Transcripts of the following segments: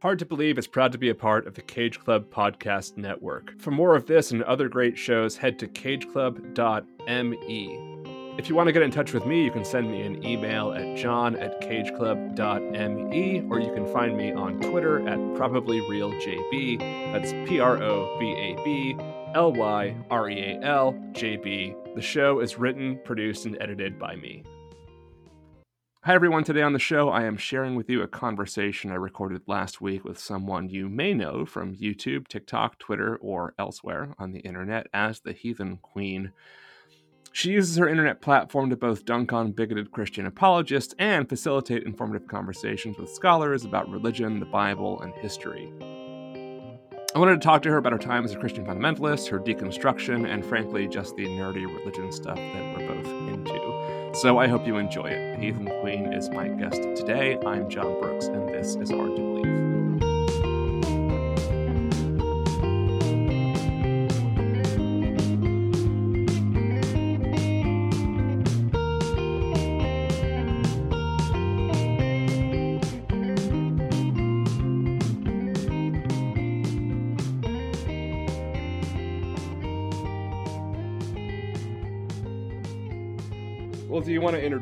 Hard to Believe is proud to be a part of the Cage Club Podcast Network. For more of this and other great shows, head to cageclub.me. If you want to get in touch with me, you can send me an email at john at cageclub.me, or you can find me on Twitter at probablyrealjb. That's P R O B A B L Y R E A L J B. The show is written, produced, and edited by me. Hi, everyone. Today on the show, I am sharing with you a conversation I recorded last week with someone you may know from YouTube, TikTok, Twitter, or elsewhere on the internet as the Heathen Queen. She uses her internet platform to both dunk on bigoted Christian apologists and facilitate informative conversations with scholars about religion, the Bible, and history. I wanted to talk to her about her time as a Christian fundamentalist, her deconstruction, and frankly, just the nerdy religion stuff that we're both. So I hope you enjoy it. Heathen Queen is my guest today. I'm John Brooks, and this is Hard to Believe.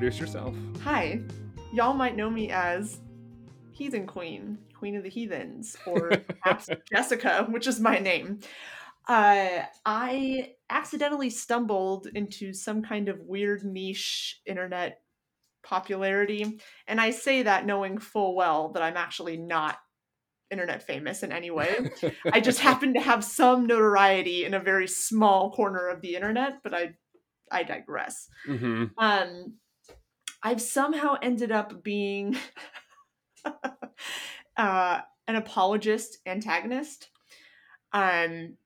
Introduce yourself? Hi. Y'all might know me as Heathen Queen, Queen of the Heathens, or Jessica, which is my name. Uh, I accidentally stumbled into some kind of weird niche internet popularity. And I say that knowing full well that I'm actually not internet famous in any way. I just happen to have some notoriety in a very small corner of the internet, but I I digress. Mm-hmm. Um, I've somehow ended up being uh, an apologist antagonist. Um,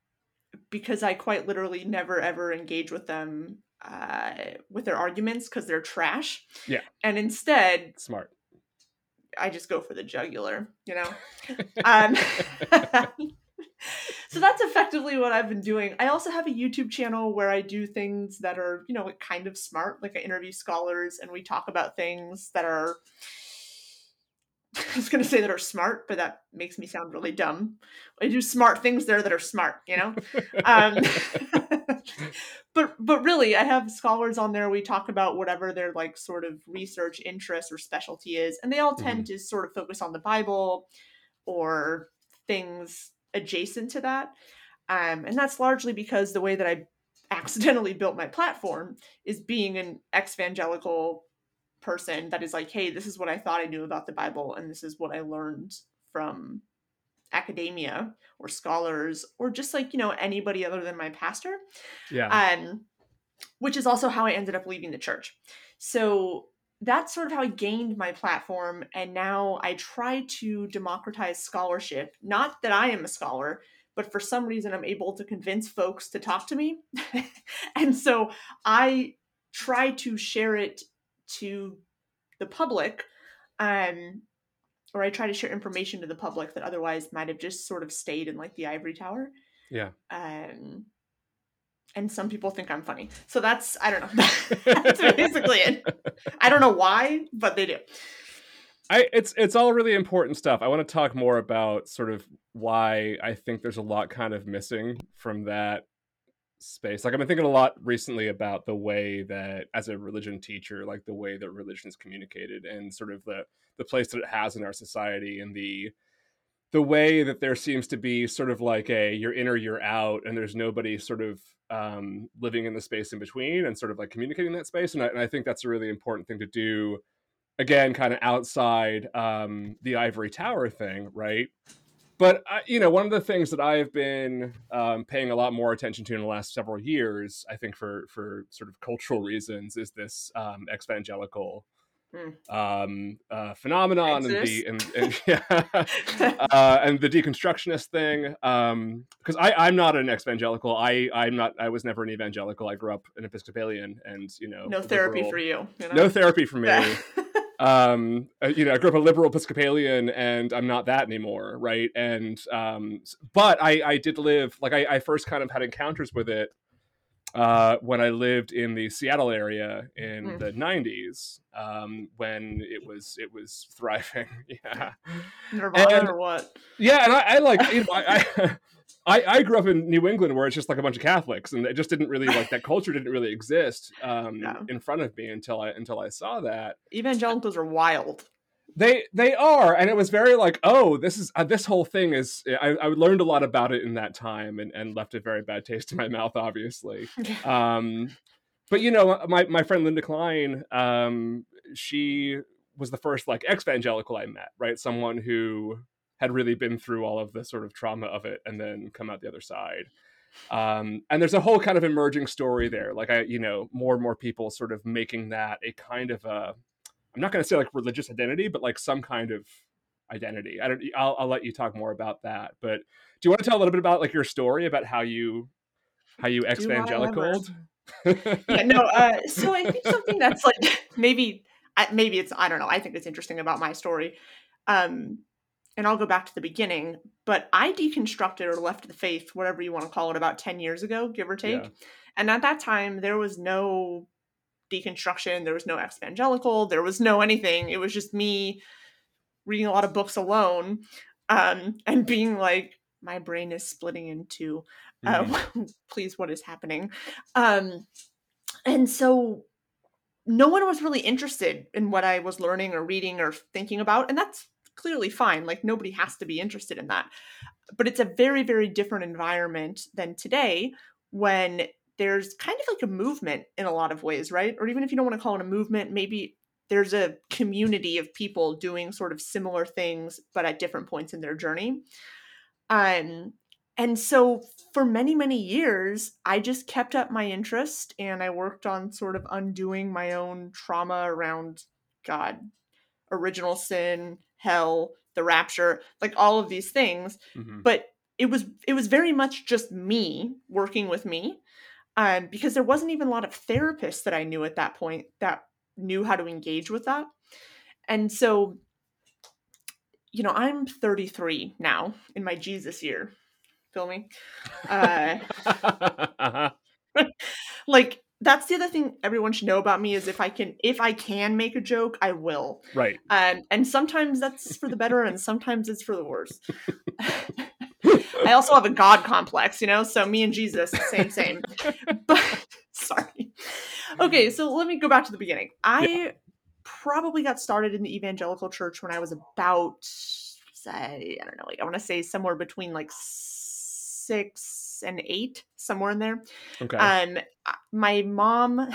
because I quite literally never ever engage with them uh, with their arguments because they're trash. Yeah. And instead, Smart. I just go for the jugular, you know? um, so that's effectively what I've been doing. I also have a YouTube channel where I do things that are, you know, kind of smart. Like I interview scholars and we talk about things that are. I was going to say that are smart, but that makes me sound really dumb. I do smart things there that are smart, you know. um, but but really, I have scholars on there. We talk about whatever their like sort of research interest or specialty is, and they all tend to sort of focus on the Bible or things adjacent to that. Um, and that's largely because the way that I accidentally built my platform is being an evangelical person that is like, hey, this is what I thought I knew about the Bible, and this is what I learned from academia or scholars or just like, you know, anybody other than my pastor. Yeah. Um, which is also how I ended up leaving the church. So that's sort of how I gained my platform. And now I try to democratize scholarship. Not that I am a scholar, but for some reason I'm able to convince folks to talk to me. and so I try to share it to the public. Um, or I try to share information to the public that otherwise might have just sort of stayed in like the ivory tower. Yeah. Um, and some people think I'm funny. So that's I don't know. that's basically it. I don't know why, but they do. I it's it's all really important stuff. I want to talk more about sort of why I think there's a lot kind of missing from that space. Like I've been thinking a lot recently about the way that as a religion teacher, like the way that religion is communicated and sort of the the place that it has in our society and the the way that there seems to be sort of like a you're in or you're out and there's nobody sort of um, living in the space in between and sort of like communicating that space and I, and I think that's a really important thing to do again kind of outside um, the ivory tower thing right but uh, you know one of the things that i've been um, paying a lot more attention to in the last several years i think for for sort of cultural reasons is this um, evangelical. Um, uh, phenomenon and the and, and yeah, uh, and the deconstructionist thing. Because I I'm not an evangelical. I I'm not. I was never an evangelical. I grew up an Episcopalian, and you know, no therapy liberal. for you. you know? No therapy for me. Yeah. um uh, you know i grew up a liberal episcopalian and i'm not that anymore right and um but i i did live like i, I first kind of had encounters with it uh, when I lived in the Seattle area in Mm. the '90s, um, when it was it was thriving. yeah, Nirvana And- or what? yeah, and I, I like you know, I, I I I grew up in New England where it's just like a bunch of Catholics, and it just didn't really like that culture didn't really exist um, Yeah. in front of me until I until I saw that. Evangelicals are wild. They they are, and it was very like, oh, this is uh, this whole thing is. I, I learned a lot about it in that time, and, and left a very bad taste in my mouth, obviously. Um, but you know, my my friend Linda Klein, um, she was the first like ex-evangelical I met, right? Someone who had really been through all of the sort of trauma of it, and then come out the other side. Um, and there's a whole kind of emerging story there, like I, you know, more and more people sort of making that a kind of a I'm not going to say like religious identity, but like some kind of identity. I don't. I'll, I'll let you talk more about that. But do you want to tell a little bit about like your story about how you how you ex evangelical? yeah, no. Uh, so I think something that's like maybe, maybe it's I don't know. I think it's interesting about my story, um, and I'll go back to the beginning. But I deconstructed or left the faith, whatever you want to call it, about ten years ago, give or take. Yeah. And at that time, there was no deconstruction. There was no ex-evangelical. There was no anything. It was just me reading a lot of books alone, um, and being like, my brain is splitting in two uh, please what is happening um and so no one was really interested in what i was learning or reading or thinking about and that's clearly fine like nobody has to be interested in that but it's a very very different environment than today when there's kind of like a movement in a lot of ways right or even if you don't want to call it a movement maybe there's a community of people doing sort of similar things but at different points in their journey um and so for many, many years, I just kept up my interest and I worked on sort of undoing my own trauma around God, original sin, hell, the rapture, like all of these things. Mhm. But it was it was very much just me working with me. Um, because there wasn't even a lot of therapists that I knew at that point that knew how to engage with that. And so, you know, I'm 33 now in my Jesus year. Feel me? Uh, Uh-huh. like that's the other thing everyone should know about me is if I can if I can make a joke, I will. right. Um, and sometimes that's for the better, and sometimes it's for the worse. I also have a God complex, you know. So me and Jesus, same, same. But sorry. Okay, so let me go back to the beginning. I probably got started in the evangelical church when I was about, say, I don't know, like I want to say somewhere between like six and eight, somewhere in there. Okay. Um, my mom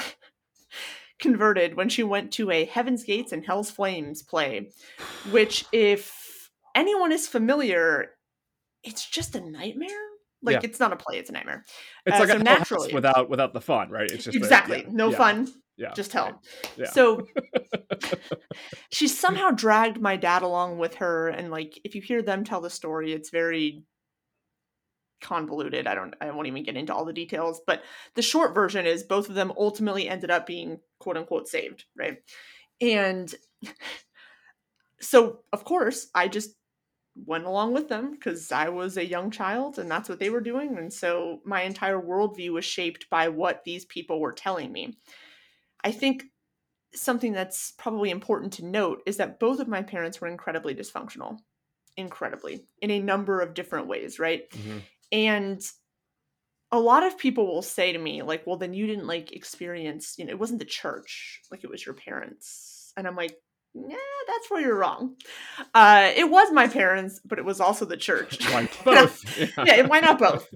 converted when she went to a Heaven's Gates and Hell's Flames play, which, if anyone is familiar, it's just a nightmare. Like Yeah. it's not a play; it's a nightmare. it's uh, like so naturally- without without the fun, right? It's just a- exactly yeah, no yeah, fun, Yeah. just hell. right, Yeah. So she somehow dragged my dad along with her, and like if you hear them tell the story, it's very convoluted. I don't I won't even get into all the details, but the short version is both of them ultimately ended up being quote unquote saved, right? And so of course I just went along with them because I was a young child and that's what they were doing. And so my entire worldview was shaped by what these people were telling me. I think something that's probably important to note is that both of my parents were incredibly dysfunctional, incredibly, in a number of different ways, right? Mhm. And a lot of people will say to me, like, well, then you didn't like experience, you know, it wasn't the church, like it was your parents. And I'm like, yeah, that's where you're wrong. Uh, it was my parents, but it was also the church. Why both? yeah, why not both?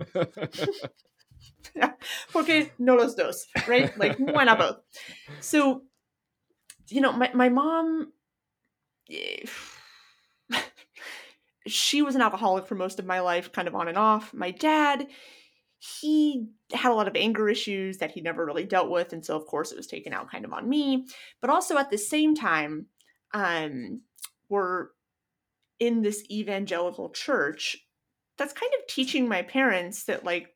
Porque no los dos, right? Like, why not both? So, you know, my, my mom, eh, she was an alcoholic for most of my life, kind of on and off. My dad, he had a lot of anger issues that he never really dealt with. And so, of course, it was taken out kind of on me. But also at the same time, um, we're in this evangelical church that's kind of teaching my parents that, like,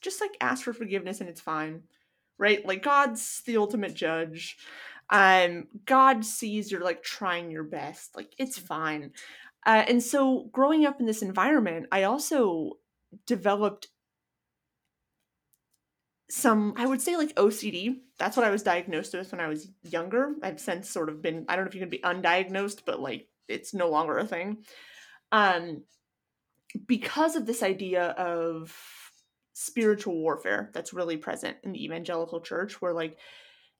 just like ask for forgiveness and it's fine right? Like god's the ultimate judge. Um god sees you're like trying your best like it's fine. Uh, and so growing up in this environment i also developed some i would say like ocd that's what i was diagnosed with when i was younger. I've since sort of been i don't know if you can be undiagnosed but like it's no longer a thing. Um because of this idea of spiritual warfare that's really present in the evangelical church where like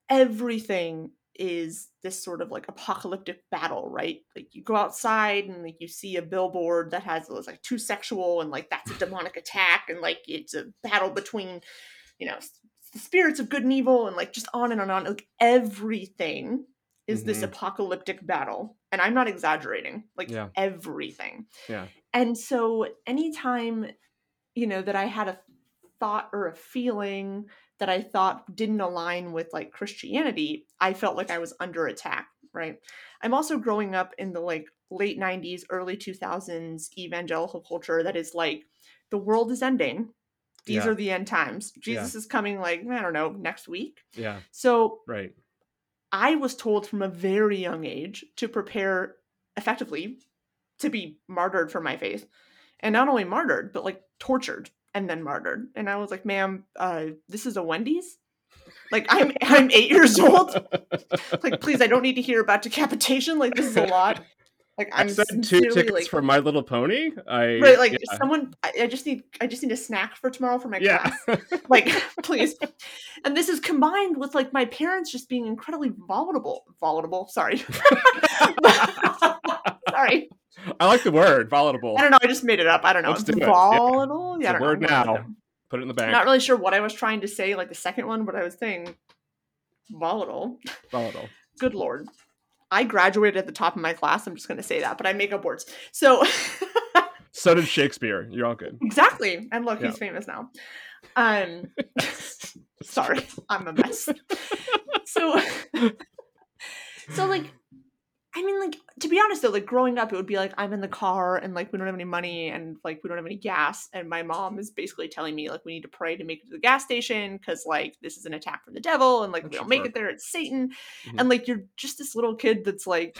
everything is this sort of like apocalyptic battle, right? Like you go outside and like you see a billboard that has like too sexual and like that's a demonic attack and like it's a battle between, you know, the spirits of good and evil and like just on and on and on. Like everything is mm-hmm. this apocalyptic battle. And I'm not exaggerating. Like yeah. everything. Yeah. And so anytime, you know, that I had a thought or a feeling that I thought didn't align with like Christianity, I felt like I was under attack, right? I'm also growing up in the like late 90s, early 2000s evangelical culture that is like the world is ending. These yeah. are the end times. Jesus yeah. is coming like, I don't know, next week. Yeah. So, right. I was told from a very young age to prepare effectively to be martyred for my faith. And not only martyred, but like tortured and then martyred. And I was like, ma'am, uh, this is a Wendy's? Like I'm I'm eight years old. like, please, I don't need to hear about decapitation. Like this is a lot. Like I'm I sent two tickets like, for My Little Pony. I right, like yeah. someone. I, just need. I just need a snack for tomorrow for my yeah. class. like, please. And this is combined with like my parents just being incredibly volatile. Volatile. Sorry. sorry. I like the word volatile. I don't know. I just made it up. I don't know. Let's do volatile. It. Yeah, a word know. now. Put it in the bank. Not really sure what I was trying to say, like the second one, what I was saying volatile. Volatile. Good lord. I graduated at the top of my class. I'm just going to say that, but I make up words. So. so did Shakespeare. You're all good. Exactly. And look, yeah. he's famous now. Um. sorry, I'm a mess. so. so like I mean, like to be honest though, like growing up, it would be like I'm in the car and like we don't have any money and like we don't have any gas, and my mom is basically telling me like we need to pray to make it to the gas station because like this is an attack from the devil and like if we don't make it there, it's Satan, mm-hmm. and like you're just this little kid that's like,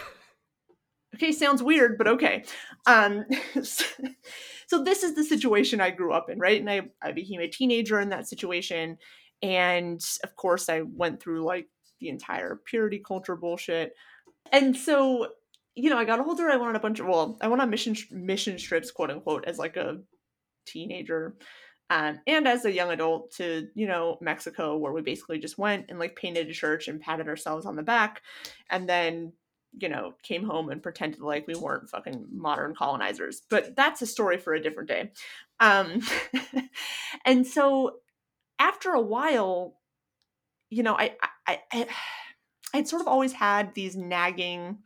okay, sounds weird, but okay. Um, so this is the situation I grew up in, right? And I I became a teenager in that situation, and of course I went through like the entire purity culture bullshit and so you know i got older i went on a bunch of well i went on mission mission trips quote unquote as like a teenager um, and as a young adult to you know mexico where we basically just went and like painted a church and patted ourselves on the back and then you know came home and pretended like we weren't fucking modern colonizers. But that's a story for a different day. Um and so after a while you know i i, I I'd sort of always had these nagging,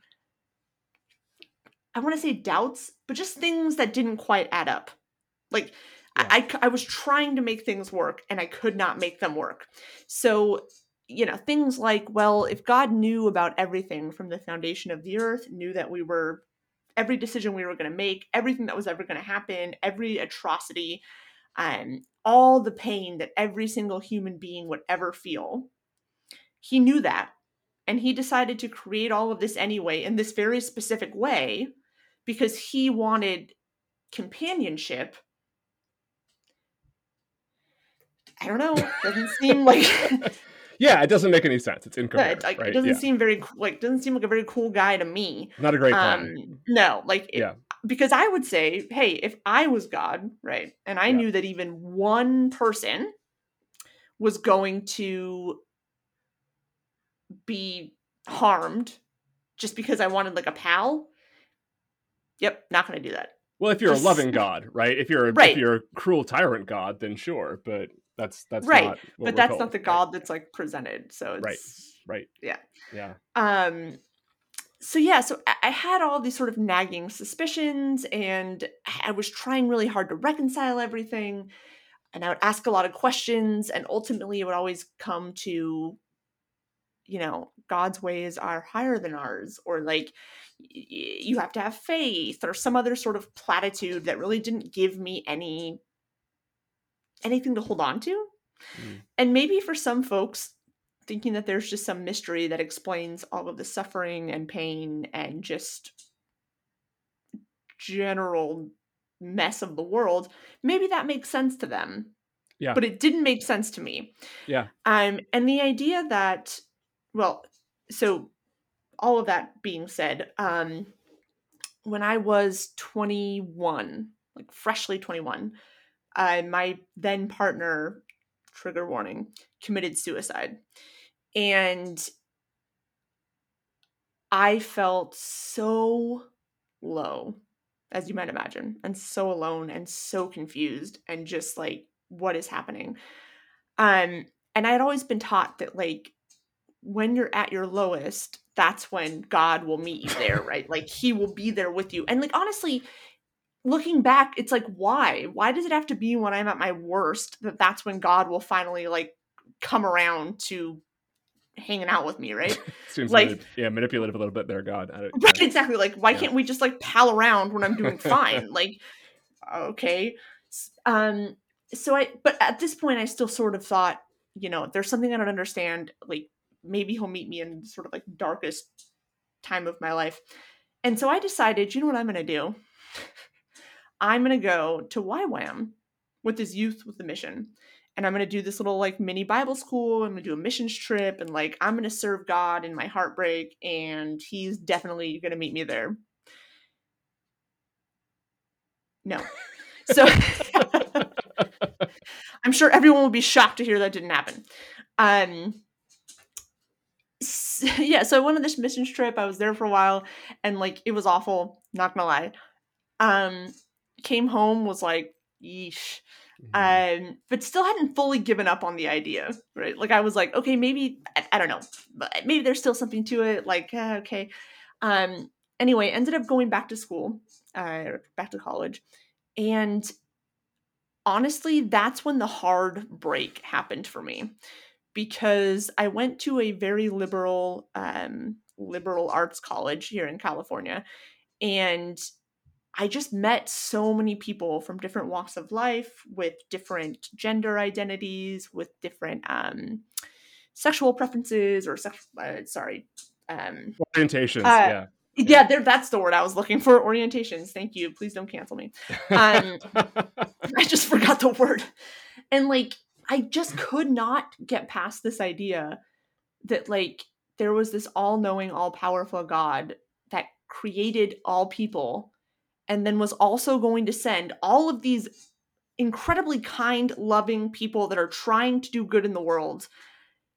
I want to say doubts, but just things that didn't quite add up. Like, yeah. I, I, I was trying to make things work and I could not make them work. So, you know, things like, well, if God knew about everything from the foundation of the earth, knew that we were every decision we were going to make, everything that was ever going to happen, every atrocity, um, all the pain that every single human being would ever feel, he knew that and he decided to create all of this anyway in this very specific way because he wanted companionship. I don't know. Doesn't seem like. yeah, it doesn't make any sense. It's incorrect. Like, right? It doesn't yeah. seem very like doesn't seem like a very cool guy to me. Not a great. Um, no, like yeah. Because I would say, hey, if I was God, right, and I yeah. knew that even one person was going to be harmed just because I wanted like a pal. Yep, not going to do that. Well, if you're just... a loving god, right? If you're a, right. if you're a cruel tyrant god, then sure, but that's that's right. but that's told. not the god that's like presented. So right, right, yeah, yeah. Um. So yeah, so I had all these sort of nagging suspicions, and I was trying really hard to reconcile everything. And I would ask a lot of questions, and ultimately, it would always come to you know god's ways are higher than ours or like you have to have faith or some other sort of platitude that really didn't give me any anything to hold on to mm. and maybe for some folks thinking that there's just some mystery that explains all of the suffering and pain and just general mess of the world maybe that makes sense to them Yeah. But it didn't make sense to me. Yeah. Um, and the idea that, well, so all of that being said, um, when I was 21, like freshly 21, uh, my then partner, trigger warning, committed suicide. And I felt so low, as you might imagine, and so alone and so confused and just like, what is happening? Um, and I had always been taught that like when you're at your lowest, that's when God will meet you there, right? Like he will be there with you. And like honestly, looking back, it's like why? Why does it have to be when I'm at my worst that that's when God will finally like come around to hanging out with me, right? Seems Like- manip- yeah, manipulative a little bit there, God. I don't- Right, exactly. Like, why Yeah. can't we just like pal around when I'm doing fine? like, okay. Um, so I, but at this point, I still sort of thought, you know, there's something I don't understand. Like, maybe he'll meet me in sort of like darkest time of my life. And so I decided, you know what I'm going to do? I'm going to go to YWAM with this youth with the mission. And I'm going to do this little like mini Bible school. I'm going to do a missions trip and like I'm going to serve God in my heartbreak. And he's definitely going to meet me there. No. So I'm sure everyone will be shocked to hear that didn't happen. Um, yeah, so I went on this missions trip. I was there for a while, and like it was awful. Not gonna lie. Um, came home was like, yeesh. Mhm. Um, but still hadn't fully given up on the idea, right? Like I was like, okay, maybe I, I don't know, but maybe there's still something to it. Like, eh, okay. Um, anyway, ended up going back to school, uh, back to college, and honestly, that's when the hard break happened for me because I went to a very liberal, um, liberal arts college here in California, and I just met so many people from different walks of life with different gender identities, with different um, sexual preferences or sex. Uh, sorry, um, Orientations, uh, yeah, there. That's the word I was looking for. Orientations. Thank you. Please don't cancel me. um, I just forgot the word. And like, I just could not get past this idea that like there was this all knowing, all powerful God that created all people and then was also going to send all of these incredibly kind, loving people that are trying to do good in the world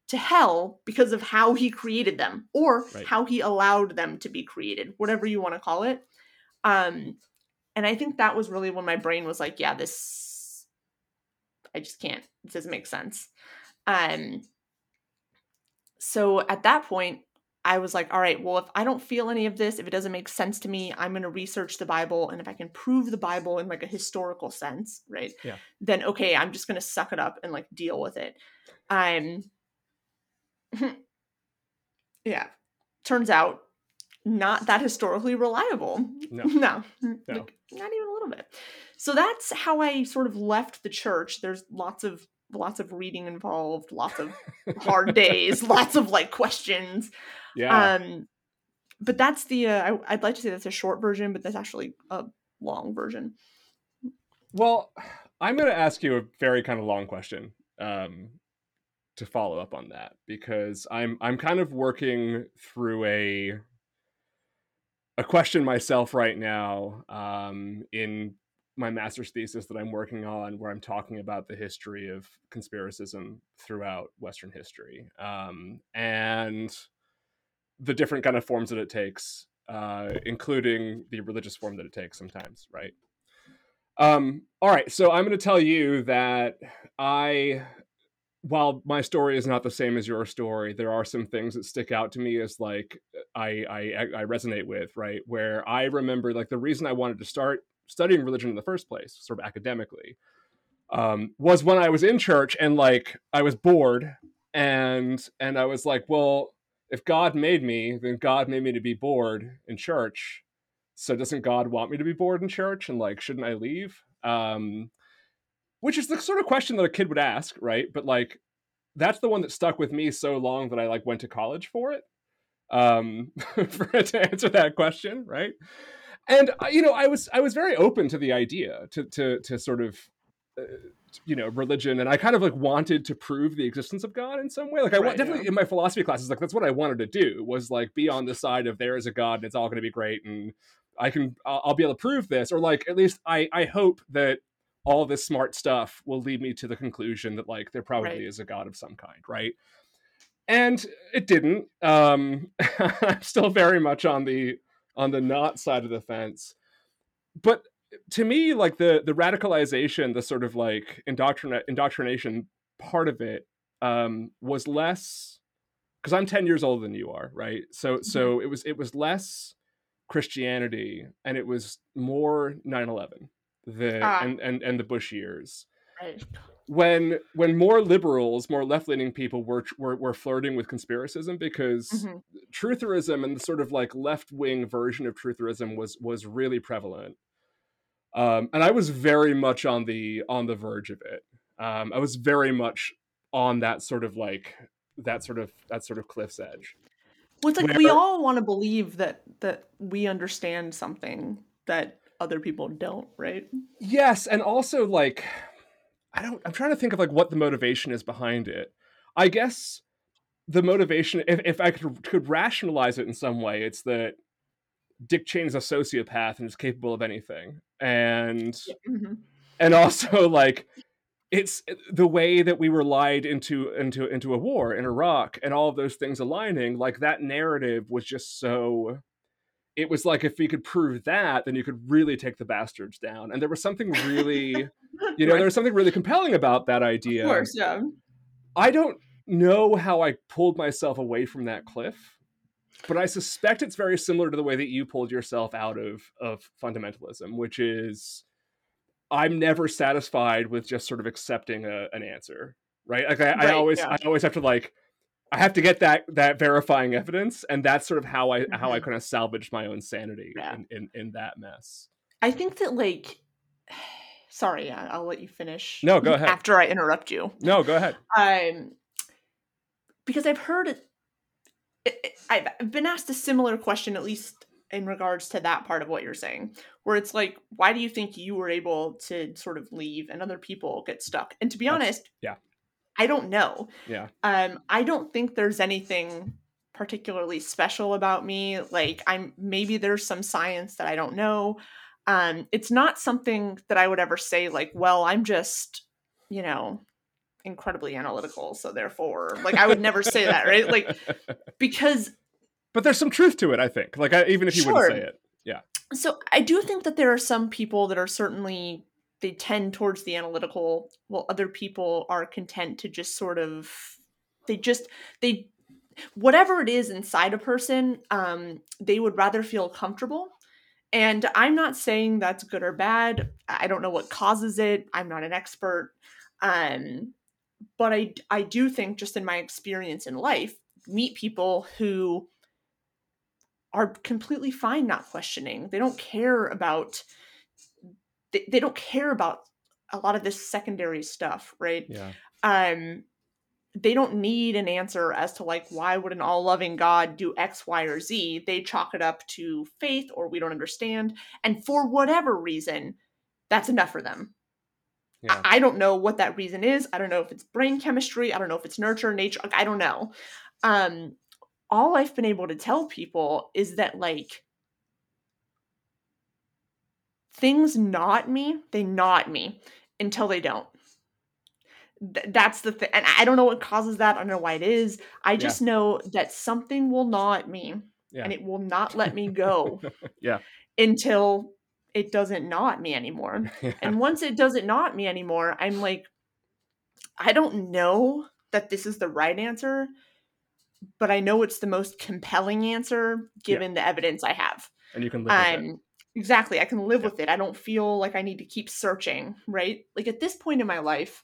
to hell because of how he created them or Right. how he allowed them to be created, whatever you want to call it. Um, and I think that was really when my brain was like, yeah, this, I just can't, it doesn't make sense. Um, so at that point, I was like, all right, well, if I don't feel any of this, if it doesn't make sense to me, I'm going to research the Bible. And if I can prove the Bible in like a historical sense, right? Yeah. Then, okay, I'm just going to suck it up and like deal with it. Um, yeah. Turns out not that historically reliable. No. no. No. Like, not even a little bit. So that's how I sort of left the church. There's lots of lots of reading involved, lots of hard days, lots of like questions. yeah. Um, but that's the uh, I, I'd like to say that's a short version, but that's actually a long version. Well, I'm going to ask you a very kind of long question um, to follow up on that because I'm I'm kind of working through a a question myself right now um, in my master's thesis that I'm working on, where I'm talking about the history of conspiracism throughout Western history um, and the different kind of forms that it takes, uh, including the religious form that it takes sometimes, right? Um, all right, so I'm going to tell you that I, while my story is not the same as your story, there are some things that stick out to me as like I I, I resonate with, right? Where I remember like the reason I wanted to start studying religion in the first place, sort of academically, um, was when I was in church and like I was bored and and I was like, well, if God made me, then God made me to be bored in church. So doesn't god want me to be bored in church and like shouldn't i leave? Um which is the sort of question that a kid would ask right? But like that's the one that stuck with me so long that i like went to college for it um for to answer that question right and uh, you know i was i was very open to the idea to to to sort of uh, you know religion. And i kind of like wanted to prove the existence of god in some way. Like i Right, definitely yeah. in my philosophy classes like that's what i wanted to do was like be on the side of there is a god and it's all going to be great and i can I'll, I'll be able to prove this. Or like at least i i hope that all this smart stuff will lead me to the conclusion that like there probably Right. is a god of some kind right? And it didn't. Um i'm still very much on the on the not side of the fence. But to me like the the radicalization the sort of like indoctrina- indoctrination part of it um was less because i'm 10 years older than you are right? So so it was it was less christianity and it was more 9-11 the Ah. and, and and the bush years Right. when when more liberals more left-leaning people were were, were flirting with conspiracism because Mhm. trutherism and the sort of like left-wing version of trutherism was was really prevalent um, and i was very much on the on the verge of it um, i was very much on that sort of like that sort of that sort of cliff's edge Well, it's like we all want to believe that that we understand something that other people don't, right? yes and also like i don't i'm trying to think of like what the motivation is behind it i guess the motivation if, if i could, could rationalize it in some way it's that dick cheney's a sociopath and is capable of anything and Mhm. and also like it's the way that we were lied into into into a war in Iraq and all of those things aligning like that narrative was just so it was like if we could prove that then you could really take the bastards down and there was something really you know there was something really compelling about that idea Of course, yeah. I don't know how I pulled myself away from that cliff, but I suspect it's very similar to the way that you pulled yourself out of of fundamentalism, which is I'm never satisfied with just sort of accepting a, an answer, right? Like I, I always yeah. I always have to like I have to get that that verifying evidence, and that's sort of how I how I Mhm. kind of salvaged my own sanity Yeah. in, in in that mess. I think that like sorry, I'll let you finish. No, go ahead. After I interrupt you. No, go ahead. Um because I've heard it, it- it- I've I've been asked a similar question at least in regards to that part of what you're saying where it's like why do you think you were able to sort of leave and other people get stuck and to be That's- honest yeah. I don't know Yeah. um i don't think there's anything particularly special about me like i'm maybe there's some science that i don't know um it's not something that i would ever say like well i'm just you know incredibly analytical so therefore like i would never say that right like because but there's some truth to it, I think. Like I, even if you Sure. wouldn't say it. Yeah. So i do think that there are some people that are certainly they tend towards the analytical while other people are content to just sort of they just they whatever it is inside a person um they would rather feel comfortable. And i'm not saying that's good or bad. I don't know what causes it. I'm not an expert. Um but i i do think just in my experience in life meet people who are completely fine not questioning. They don't care about they, they don't care about a lot of this secondary stuff, right? Yeah. Um they don't need an answer as to like why would an all-loving God do X, Y, or Z. They chalk it up to faith or we don't understand. And for whatever reason, that's enough for them. Yeah. I, I don't know what that reason is. I don't know if it's brain chemistry. I don't know if it's nurture, nature. like, I don't know. Um, all I've been able to tell people is that like things not me, they not me until they don't. Th- that's the thing. And I don't know what causes that. I don't know why it is. I Yeah. just know that something will not me Yeah. and it will not let me go Yeah. until it doesn't not me anymore. And once it doesn't not me anymore, I'm like, I don't know that this is the right answer, but I know it's the most compelling answer given the evidence I have. and you can live with it. Um, exactly. I can live Yeah. with it. I don't feel like I need to keep searching, right? Like at this point in my life,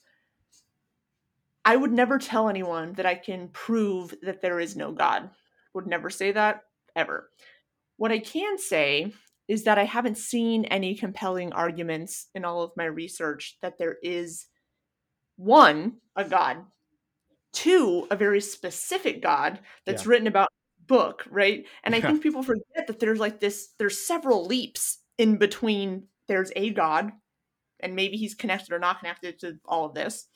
I would never tell anyone that I can prove that there is no God. Would never say that ever. What I can say is that I haven't seen any compelling arguments in all of my research that there is one, a God, two, a very specific God that's Yeah. written about book, right? And I Yeah. think people forget that there's like this, there's several leaps in between there's a God and maybe he's connected or not connected to all of this,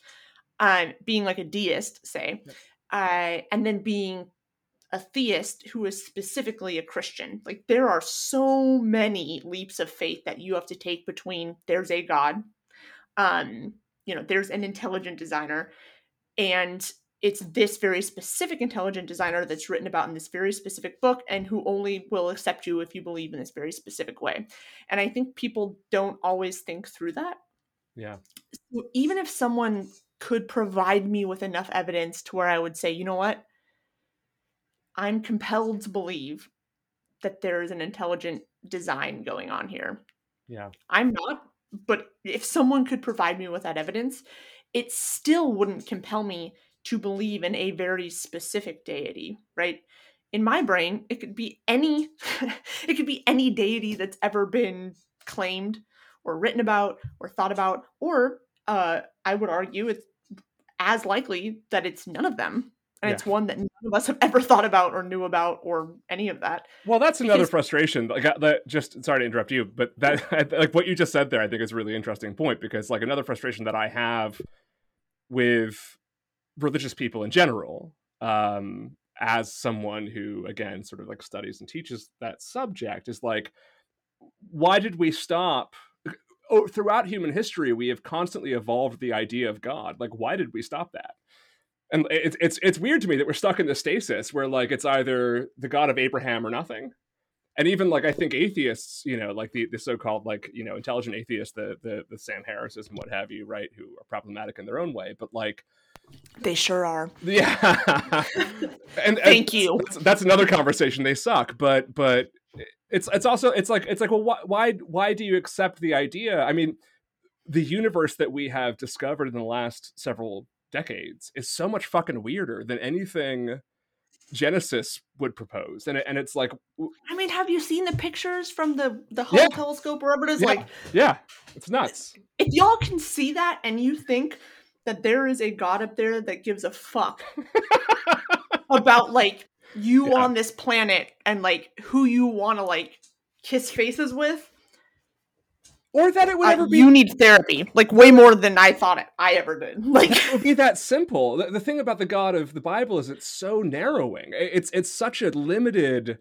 um, being like a deist, say, uh, and then being a theist who is specifically a Christian. Like there are so many leaps of faith that you have to take between there's a God, um, you know, there's an intelligent designer, and it's this very specific intelligent designer that's written about in this very specific book and who only will accept you if you believe in this very specific way. And I think people don't always think through that. Yeah. So even if someone could provide me with enough evidence to where I would say, you know what? I'm compelled to believe that there is an intelligent design going on here. Yeah. I'm not, but if someone could provide me with that evidence, it still wouldn't compel me to believe in a very specific deity, right? In my brain, it could be any it could be any deity that's ever been claimed or written about or thought about or uh, I would argue it's as likely that it's none of them and yeah. it's one that none of us have ever thought about or knew about or any of that. Well, that's another frustration. Like uh, that, just sorry to interrupt you, but that like what you just said there, I think is a really interesting point because like another frustration that I have with religious people in general, um, as someone who again sort of like studies and teaches that subject, is like, why did we stop? Oh, throughout human history, we have constantly evolved the idea of God. Like, why did we stop that? and it's it's it's weird to me that we're stuck in the stasis where like it's either the god of Abraham or nothing. And even like I think atheists, you know, like the, the so-called like you know intelligent atheists, the the the Sam Harris's and what have you, right, who are problematic in their own way, but like they sure are. Yeah. and thank and you. That's, that's, another conversation. They suck, but but it's it's also it's like it's like well why why why do you accept the idea? I mean, the universe that we have discovered in the last several decades is so much fucking weirder than anything Genesis would propose, and it, and it's like, I mean, have you seen the pictures from the the Hubble yeah. telescope, wherever it is? Yeah. Like, yeah, it's nuts. If y'all can see that, and you think that there is a God up there that gives a fuck about like you yeah. on this planet and like who you want to like kiss faces with, or that it would uh, ever be you need therapy like way more than i thought it i ever did. Like it would be that simple. The, the, thing about the god of the bible is it's so narrowing. It's it's such a limited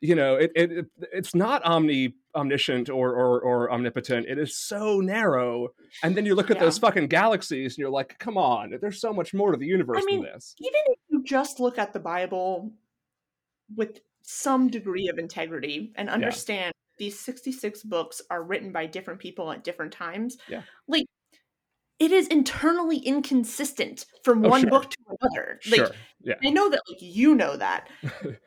you know it, it it's not omni omniscient or, or or omnipotent. It is so narrow. And then you look at yeah. those fucking galaxies and you're like come on there's so much more to the universe I mean, than this. even if you just look at the bible with some degree of integrity and understand these 66 books are written by different people at different times. Yeah. Like it is internally inconsistent from oh, one sure. book to another. Like sure. yeah. I know that like you know that.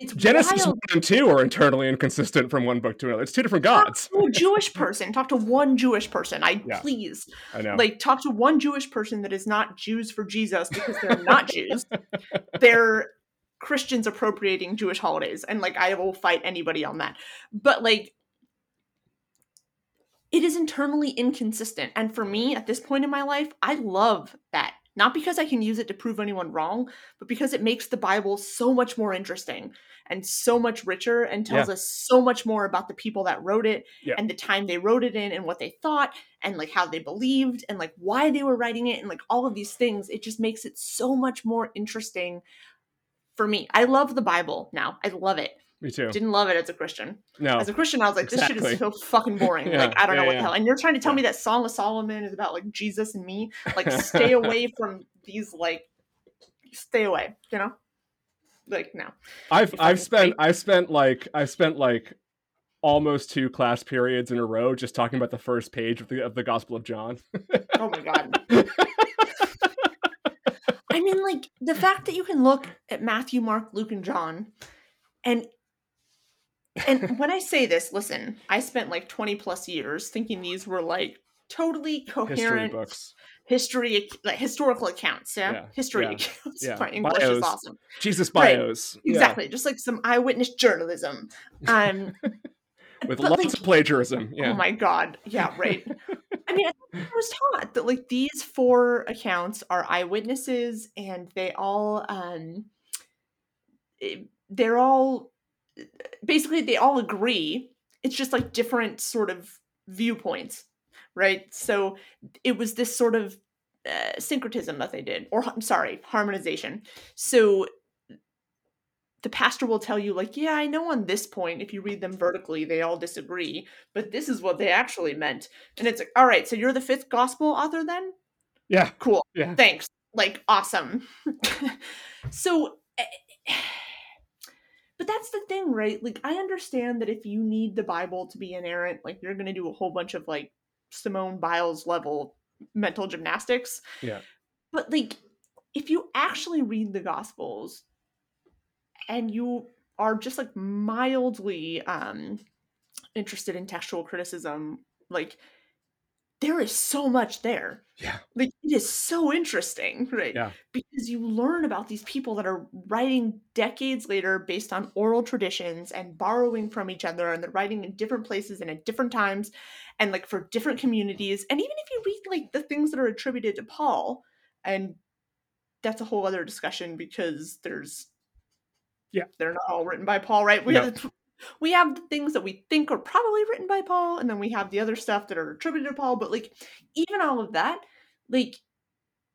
It's Genesis wild. 1 and 2 are internally inconsistent from one book to another. It's two different gods. Talk to a Jewish person. Talk to one Jewish person. I yeah. please. I know. Like talk to one Jewish person that is not Jews for Jesus because they're not Jews. They're Christians appropriating Jewish holidays, and like I will fight anybody on that. But like it is internally inconsistent. And for me, at this point in my life, I love that. Not because I can use it to prove anyone wrong, but because it makes the Bible so much more interesting and so much richer and tells yeah. us so much more about the people that wrote it yeah. and the time they wrote it in and what they thought and like how they believed and like why they were writing it and like all of these things. It just makes it so much more interesting for me. I love the Bible now. I love it. Me too. Didn't love it as a Christian. No. As a Christian, I was like, this exactly. shit is so fucking boring. yeah, like, I don't yeah, know what yeah. the hell. And you're trying to tell me that Song of Solomon is about like Jesus and me. Like, stay away from these like stay away, you know? Like no. I've I've spent I've spent like I've spent like almost two class periods in a row just talking about the first page of the of the Gospel of John. oh my god. I mean, like the fact that you can look at Matthew, Mark, Luke, and John, and and when I say this, listen, I spent like 20 plus years thinking these were like totally coherent history books. History, like historical accounts, yeah, yeah. history yeah. accounts. Yeah. My English bios. is awesome. Jesus bios, right. exactly, just like some eyewitness journalism. Um, with lots like, of plagiarism. Yeah. Oh my god, yeah, right. I mean, I was taught that like these four accounts are eyewitnesses, and they all, um, they're all basically they all agree. It's just like different sort of viewpoints. right? So it was this sort of uh, syncretism that they did, or I'm sorry, harmonization. So the pastor will tell you, like, yeah, I know on this point, if you read them vertically, they all disagree, but this is what they actually meant. And it's like, all right, so you're the fifth gospel author then? Yeah. Cool. Yeah. Thanks. Like, awesome. so, eh, but that's the thing, right? Like, I understand that if you need the Bible to be inerrant, like, you're going to do a whole bunch of like Simone Biles level mental gymnastics. Yeah. But like, if you actually read the Gospels and you are just like mildly um interested in textual criticism, like there is so much there. Yeah. Like it is so interesting, right? Yeah. Because you learn about these people that are writing decades later based on oral traditions and borrowing from each other and they're writing in different places and at different times and like for different communities. And even if you read like the things that are attributed to Paul, and that's a whole other discussion because there's Yeah. they're not all written by Paul, right? We No. have we have the things that we think are probably written by Paul, and then we have the other stuff that are attributed to Paul. But like, even all of that, like,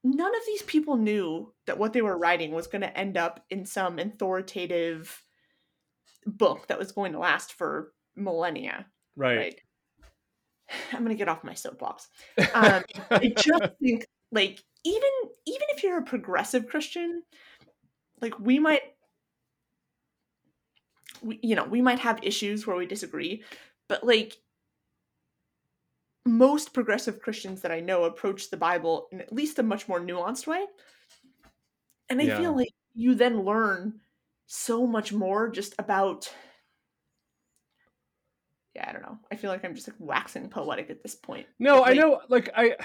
none of these people knew that what they were writing was going to end up in some authoritative book that was going to last for millennia, Right. right? I'm going to get off my soapbox. Um, I just think, like, even even if you're a progressive Christian, like we might we, you know, we might have issues where we disagree, but like most progressive Christians that I know approach the Bible in at least a much more nuanced way. And I Yeah. feel like you then learn so much more just about yeah, I don't know. I feel like I'm just like waxing poetic at this point. No, I know. Like I,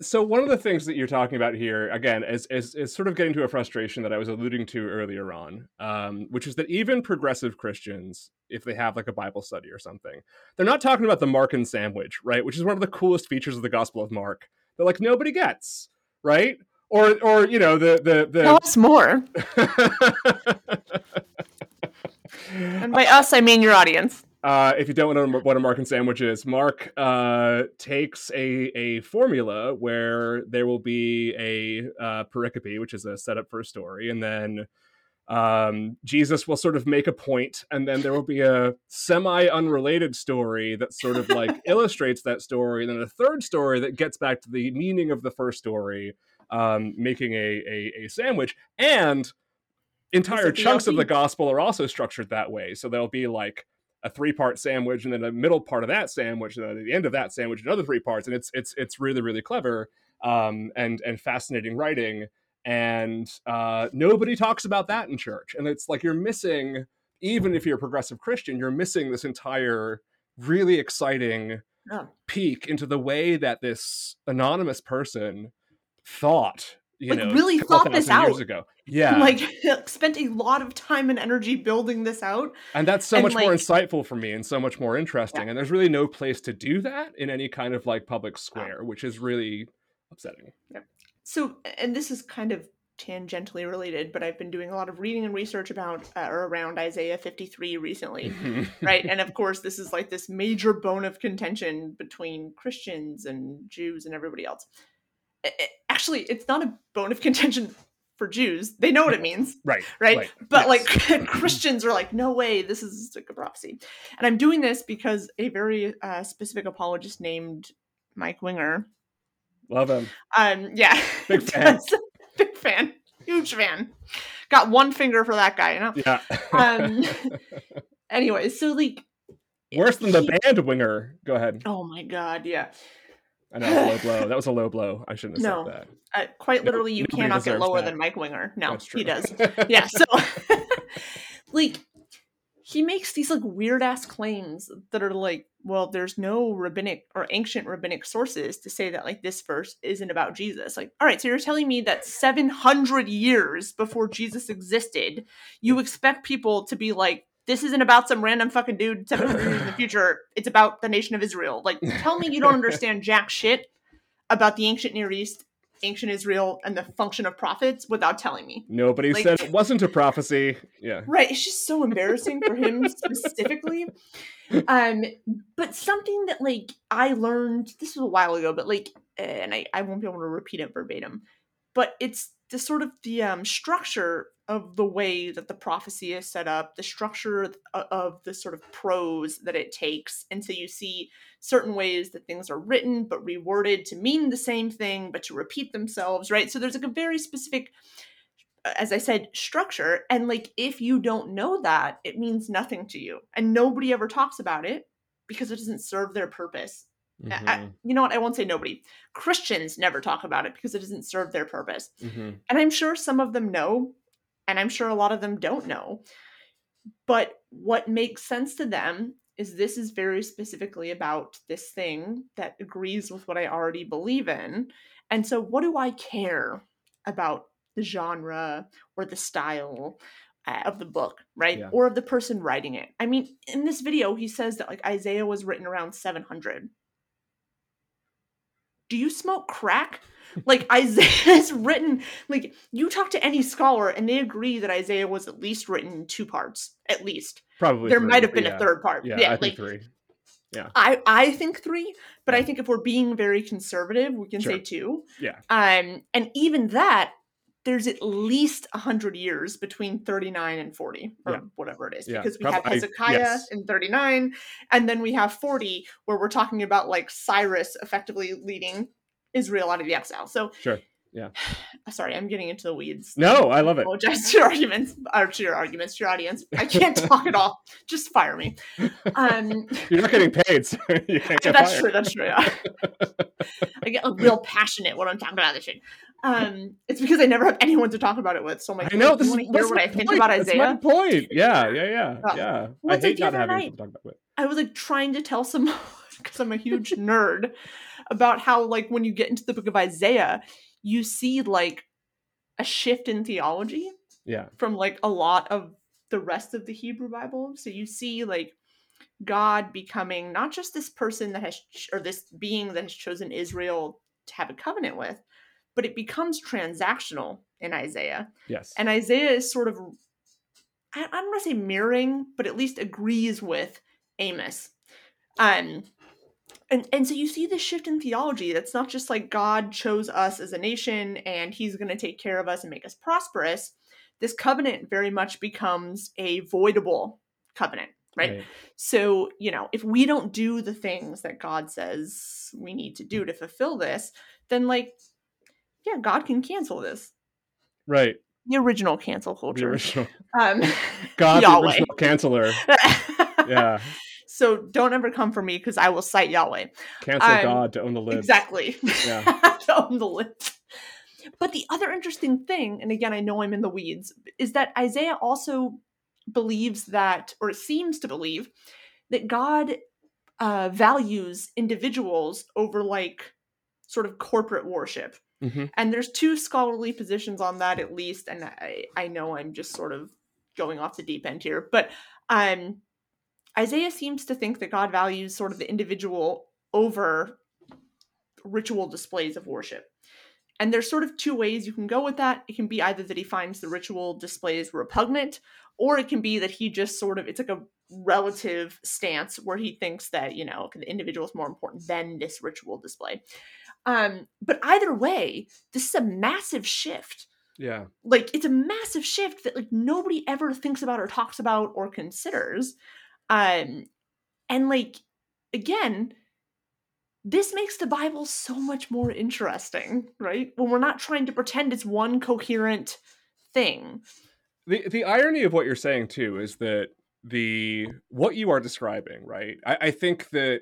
so one of the things that you're talking about here again is is is sort of getting to a frustration that I was alluding to earlier on, um, which is that even progressive Christians, if they have like a Bible study or something, they're not talking about the Markan sandwich, right? Which is one of the coolest features of the Gospel of Mark. That like nobody gets, right? Or or you know the the the. Tell us more. And by us, I mean your audience. Uh, if you don't know what a Markan sandwich is, Mark uh, takes a, a formula where there will be a uh, pericope, which is a setup for a story, and then um, Jesus will sort of make a point, and then there will be a semi unrelated story that sort of like illustrates that story, and then a third story that gets back to the meaning of the first story, um, making a, a, a sandwich. And entire chunks of the gospel are also structured that way. So there'll be like a three part sandwich and then a middle part of that sandwich and then at the end of that sandwich another three parts and it's it's it's really really clever um and and fascinating writing and uh nobody talks about that in church and it's like you're missing even if you're a progressive christian you're missing this entire really exciting Oh. peek into the way that this anonymous person thought you Like, know really thought this thousand years out. ago yeah Like spent a lot of time and energy building this out. and that's so And, much more insightful for me and so much more interesting and there's really no place to do that in any kind of like public square which is really upsetting Yeah. So, and this is kind of tangentially related, but I've been doing a lot of reading and research about uh, or around Isaiah 53 recently. right and of course this is like this major bone of contention between christians and jews and everybody else I- I- actually it's not a bone of contention for jews. They know what it means. Right right, but yes. like christians are like no way this is a prophecy and i'm doing this because a very uh, specific apologist named mike winger love him. Um yeah. Big fan. big fan. Huge fan. Got one finger for that guy you know? Yeah. Um anyway so like worse than the band winger. Go ahead. Oh my god, yeah. I know a low blow that was a low blow i shouldn't have No. said that Uh, quite No- literally, you nobody cannot get lower that. than Mike Winger. No, he does. Yeah, so like he makes these like weird ass claims that are like, well, there's no rabbinic or ancient rabbinic sources to say that like this verse isn't about Jesus. Like, all right, so you're telling me that 700 years before Jesus existed, you expect people to be like, this isn't about some random fucking dude 700 years in the future. It's about the nation of Israel. Like, tell me you don't understand jack shit about the ancient Near East ancient Israel and the function of prophets without telling me. Nobody Like- said it wasn't a prophecy. Yeah. Right. It's just so embarrassing for him specifically. Um, but something that like I learned this was a while ago, but like and I, I won't be able to repeat it verbatim, but it's the sort of the um structure of the way that the prophecy is set up, the structure of, of the sort of prose that it takes. And so you see certain ways that things are written but reworded to mean the same thing but to repeat themselves, right? So there's like a very specific as I said, structure. And like, if you don't know that, it means nothing to you. And nobody ever talks about it because it doesn't serve their purpose. I- I- you know what? I won't say nobody. Christians never talk about it because it doesn't serve their purpose. mhm. And I'm sure some of them know, and I'm sure a lot of them don't know. But what makes sense to them is this is very specifically about this thing that agrees with what I already believe in. And so, what do I care about the genre or the style uh, of the book, right? Yeah. Or of the person writing it? I mean, in this video, he says that like Isaiah was written around 700. Do you smoke crack? Like Isaiah is written like you talk to any scholar and they agree that Isaiah was at least written in two parts, at least. Probably there three, might have been yeah. a third part. Yeah, Yeah, I like think three. Yeah. I I think three, but I think if we're being very conservative, we can say two. Yeah. Um, and even that, there's at least hundred years between thirty nine and forty, or Yeah. whatever it is, Yeah, because we prob- have I- Hezekiah yes. in thirty nine, and then we have forty, where we're talking about like Cyrus effectively leading Israel out of the exile. So Sure. Yeah. Sorry, I'm getting into the weeds. No, I love it. apologize to your arguments or to your arguments to your audience. I can't talk at all. Just fire me. Um, You're not getting paid, so you can't get that's fired. true. That's true. Yeah. I get real passionate when I'm talking about this shit. Um, it's because I never have anyone to talk about it with. So I'm like, I know "Oh, this is hear what I think point. about That's my Isaiah? point. Yeah, yeah, yeah, Oh. yeah. Well, I like hate not having night. to talk about it. I was like trying to tell someone because I'm a huge nerd about how like when you get into the book of Isaiah, you see like a shift in theology Yeah, from like a lot of the rest of the Hebrew Bible. So you see like God becoming not just this person that has or this being that has chosen Israel to have a covenant with, but it becomes transactional in Isaiah. yes, And Isaiah is sort of I, I don't want to say mirroring, but at least agrees with Amos. Um and, and so you see this shift in theology that's not just like God chose us as a nation and he's going to take care of us and make us prosperous. This covenant very much becomes a voidable covenant, right? So, you know, if we don't do the things that God says we need to do to fulfill this, then like, yeah, God can cancel this. right. The original cancel The culture. original Um, God, the original canceller. Yeah, So don't ever come for me because I will cite Yahweh. cancel Um, God to own the libs. Exactly. Yeah. To own the list. But the other interesting thing, and again, I know I'm in the weeds, is that Isaiah also believes that, or seems to believe, that God uh, values individuals over like sort of corporate worship. hmm And there's two scholarly positions on that at least, and I, I know I'm just sort of going off the deep end here, but um Isaiah seems to think that God values sort of the individual over ritual displays of worship. And there's sort of two ways you can go with that. It can be either that he finds the ritual displays repugnant, or it can be that he just sort of, it's like a relative stance where he thinks that, you know, the individual is more important than this ritual display. Um, but either way, this is a massive shift Yeah, like it's a massive shift that like nobody ever thinks about or talks about or considers um and like again this makes the bible so much more interesting right when we're not trying to pretend it's one coherent thing the the irony of what you're saying too is that the what you are describing, right? I, I think that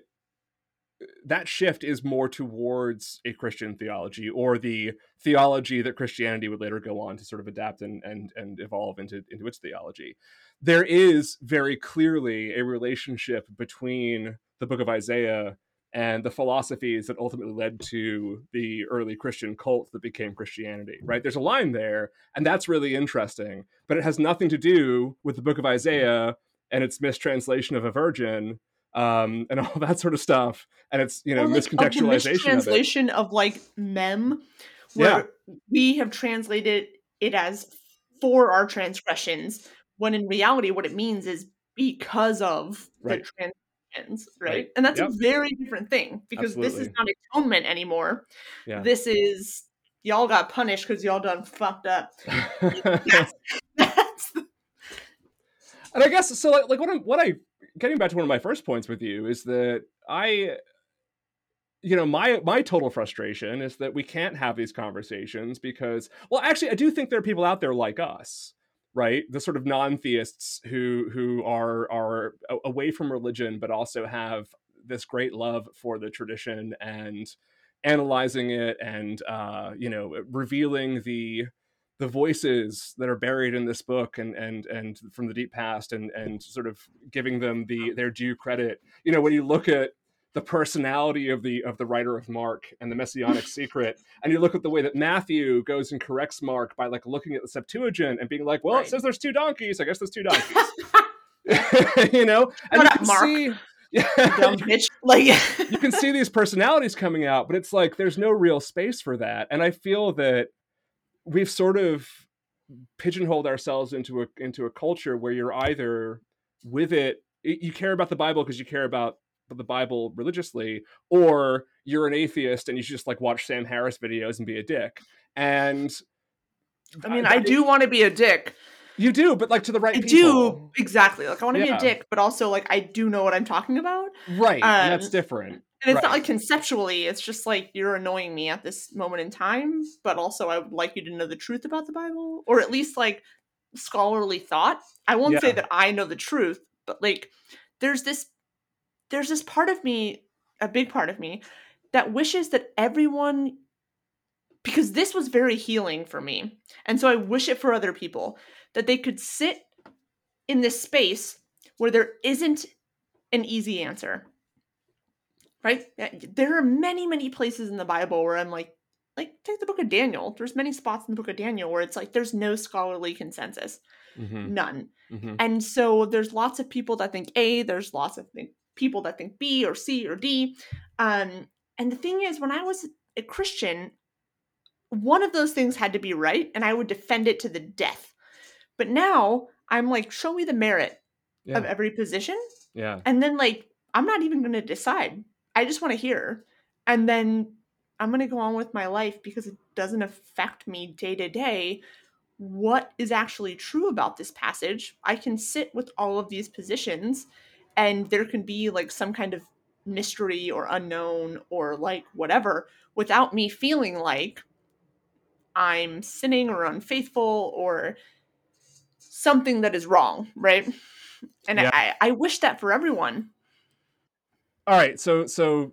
that shift is more towards a Christian theology or the theology that Christianity would later go on to sort of adapt and and and evolve into into its theology. There is very clearly a relationship between the book of Isaiah and the philosophies that ultimately led to the early Christian cult that became Christianity, right? There's a line there, and that's really interesting, but it has nothing to do with the book of Isaiah and its mistranslation of a virgin um, and all that sort of stuff, and it's you know like, of miscontextualization of, mistranslation of like mem where we have translated it as for our transgressions, when in reality, what it means is because of Right. the transgressions, right? Right. And that's Yep. a very different thing because this is not atonement anymore. Yeah. This is y'all got punished because y'all done fucked up. That's, that's the- and I guess so. Like, like what I'm, what I getting back to one of my first points with you is that I, you know, my my total frustration is that we can't have these conversations because, well, actually, I do think there are people out there like us, right? The sort of non-theists who who are are away from religion, but also have this great love for the tradition and analyzing it and uh, you know revealing the the voices that are buried in this book and and and from the deep past and and sort of giving them the their due credit you know when you look at the personality of the of the writer of mark and the messianic secret and you look at the way that matthew goes and corrects mark by like looking at the septuagint and being like well Right. it says there's two donkeys i guess there's two donkeys you know and Shut you can Mark. see yeah, dumb bitch. Like you can see these personalities coming out, but it's like there's no real space for that. And I feel that we've sort of pigeonholed ourselves into a into a culture where you're either with it, you care about the Bible because you care about the Bible religiously, or you're an atheist and you should just like watch Sam Harris videos and be a dick. And I mean, I do want to be a dick. you do, but like to the right I people. do exactly. Like I want to Yeah. be a dick, but also like I do know what I'm talking about. right. and that's Um, different. And it's Right. not like conceptually, it's just like you're annoying me at this moment in time, but also I would like you to know the truth about the Bible, or at least like scholarly thought. I won't say that I know the truth, but like there's this there's this part of me, a big part of me, that wishes that everyone because this was very healing for me. And so I wish it for other people that they could sit in this space where there isn't an easy answer. Right? There are many many places in the bible where i'm like like take the book of daniel. There's many spots in the book of daniel where it's like there's no scholarly consensus. Mhm, none. Mhm. and so there's lots of people that think a there's lots of people that think b or c or d um and the thing is when i was a christian one of those things had to be right and i would defend it to the death but now i'm like show me the merit Yeah. of every position Yeah. and then like i'm not even going to decide i just want to hear and then i'm going to go on with my life because it doesn't affect me day to day what is actually true about this passage i can sit with all of these positions and there can be like some kind of mystery or unknown or like whatever without me feeling like i'm sinning or unfaithful or something that is wrong right and Yeah. I, I wish that for everyone All right, so so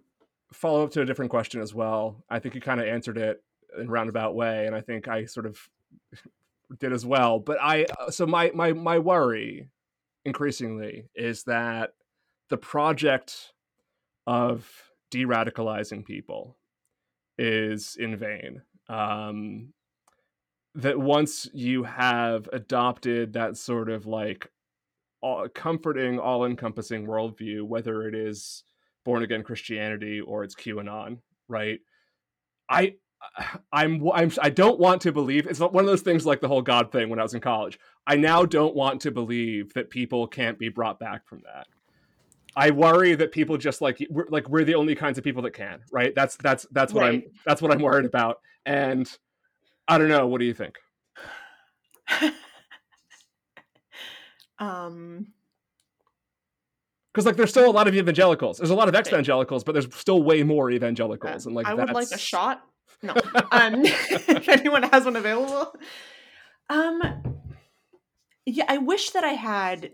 follow up to a different question as well. I think you kind of answered it in a roundabout way, and I think I sort of did as well. But I uh, so my my my worry increasingly is that the project of de-radicalizing people is in vain. Um, that once you have adopted that sort of like all, comforting, all-encompassing worldview, whether it is born again Christianity or it's QAnon, right? I I'm I'm I don't want to believe it's one of those things like the whole God thing when I was in college. I now don't want to believe that people can't be brought back from that. I worry that people just like we're, like we're the only kinds of people that can, right? That's that's that's what I'm that's what I'm worried about. And I don't know. What do you think? um Because like there's still a lot of evangelicals. There's a lot of ex-evangelicals, but there's still way more evangelicals. And like i would like a shot no. Um if anyone has one available. Um yeah i wish that i had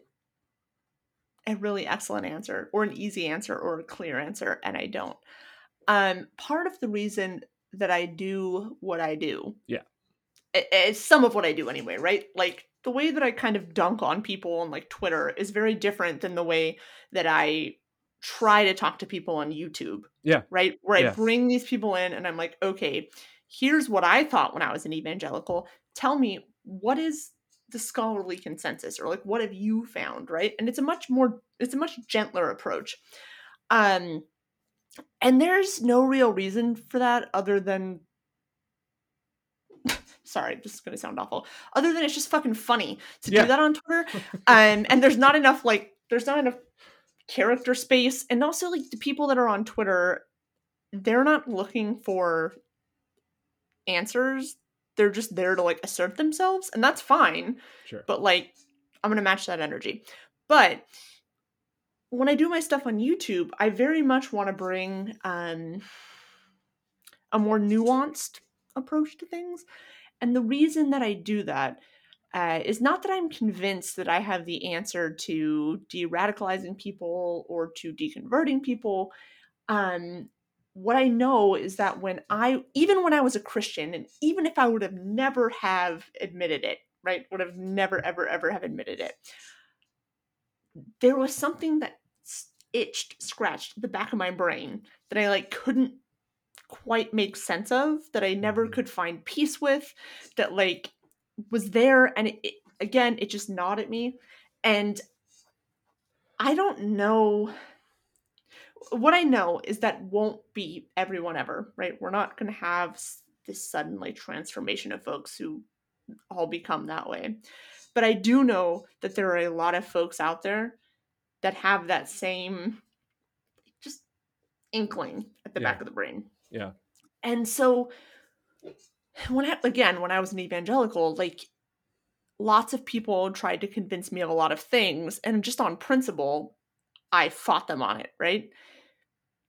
a really excellent answer or an easy answer or a clear answer and i don't. Um part of the reason that i do what i do Yeah. it's some of what i do anyway right? Like the way that i kind of dunk on people on like twitter is very different than the way that i try to talk to people on youtube Yeah. right where i bring these people in and i'm like okay here's what i thought when i was an evangelical tell me what is the scholarly consensus or like what have you found right and it's a much more it's a much gentler approach um and there's no real reason for that other than sorry, this is gonna sound awful. Other than it's just fucking funny to Yeah. do that on Twitter. um, and there's not enough like there's not enough character space, and also like the people that are on Twitter, they're not looking for answers. They're just there to like assert themselves, and that's fine. Sure. But like, I'm gonna match that energy. But when I do my stuff on YouTube, I very much want to bring um, a more nuanced approach to things. And the reason that I do that uh, is not that I'm convinced that I have the answer to de radicalizing people or to deconverting people. Um, what I know is that when I, even when I was a Christian, and even if I would have never have admitted it, right, would have never, ever, ever have admitted it, there was something that itched, scratched the back of my brain that I like couldn't quite make sense of, that I never Mhm. could find peace with, that like was there, and it, it again, it just gnawed at me, and I don't know. What I know is that won't be everyone ever, right? We're not going to have this sudden like transformation of folks who all become that way. But I do know that there are a lot of folks out there that have that same just inkling at the back of the brain. Yeah. And so when I again, when I was an evangelical, like lots of people tried to convince me of a lot of things and just on principle, I fought them on it, right?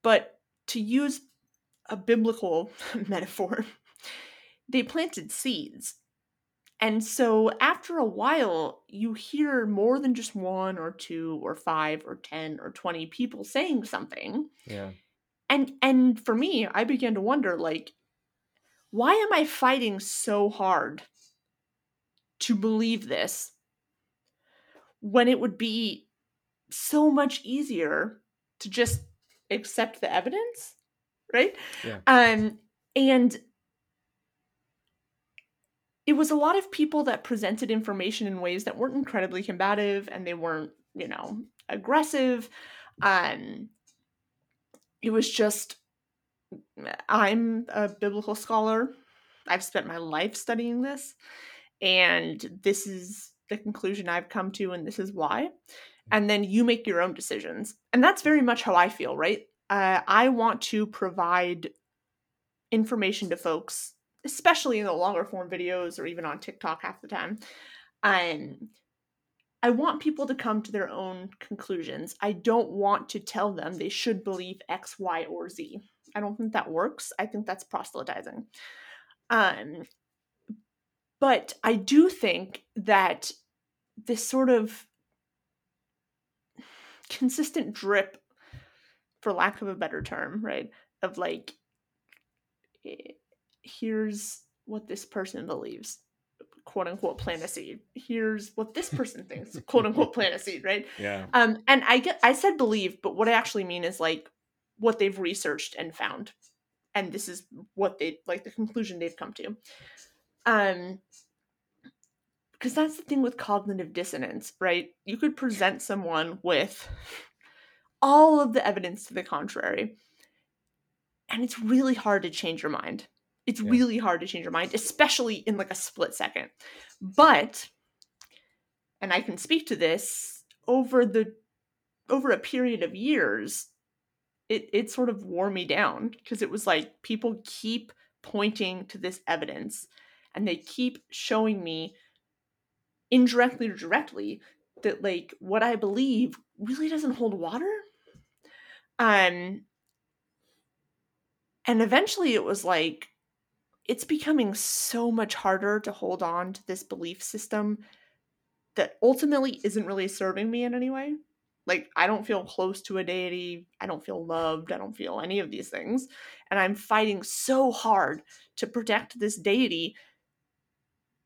But to use a biblical metaphor, they planted seeds. And so after a while, you hear more than just one or two or five or 10 or 20 people saying something. Yeah. And and for me, I began to wonder like why am I fighting so hard to believe this when it would be so much easier to just accept the evidence, right? Yeah. Um and it was a lot of people that presented information in ways that weren't incredibly combative and they weren't, you know, aggressive. Um it was just I'm a biblical scholar. I've spent my life studying this, and this is the conclusion I've come to, and this is why. And then you make your own decisions. And that's very much how I feel, right? Uh, I want to provide information to folks, especially in the longer form videos or even on TikTok half the time. Um, I want people to come to their own conclusions. I don't want to tell them they should believe X, Y, or Z. I don't think that works. I think that's proselytizing. Um, but I do think that this sort of consistent drip, for lack of a better term, right, of like, eh, here's what this person believes, quote unquote, plant a seed. Here's what this person thinks, quote unquote, plant a seed, right? Yeah. Um, and I get I said believe, but what I actually mean is like what they've researched and found. And this is what they like the conclusion they've come to. Um because that's the thing with cognitive dissonance, right? You could present someone with all of the evidence to the contrary. And it's really hard to change your mind. It's Yeah. really hard to change your mind, especially in like a split second. But and I can speak to this over the over a period of years, it it sort of wore me down because it was like people keep pointing to this evidence and they keep showing me indirectly or directly that like what I believe really doesn't hold water. Um and eventually it was like it's becoming so much harder to hold on to this belief system that ultimately isn't really serving me in any way. Like, I don't feel close to a deity. I don't feel loved. I don't feel any of these things. And I'm fighting so hard to protect this deity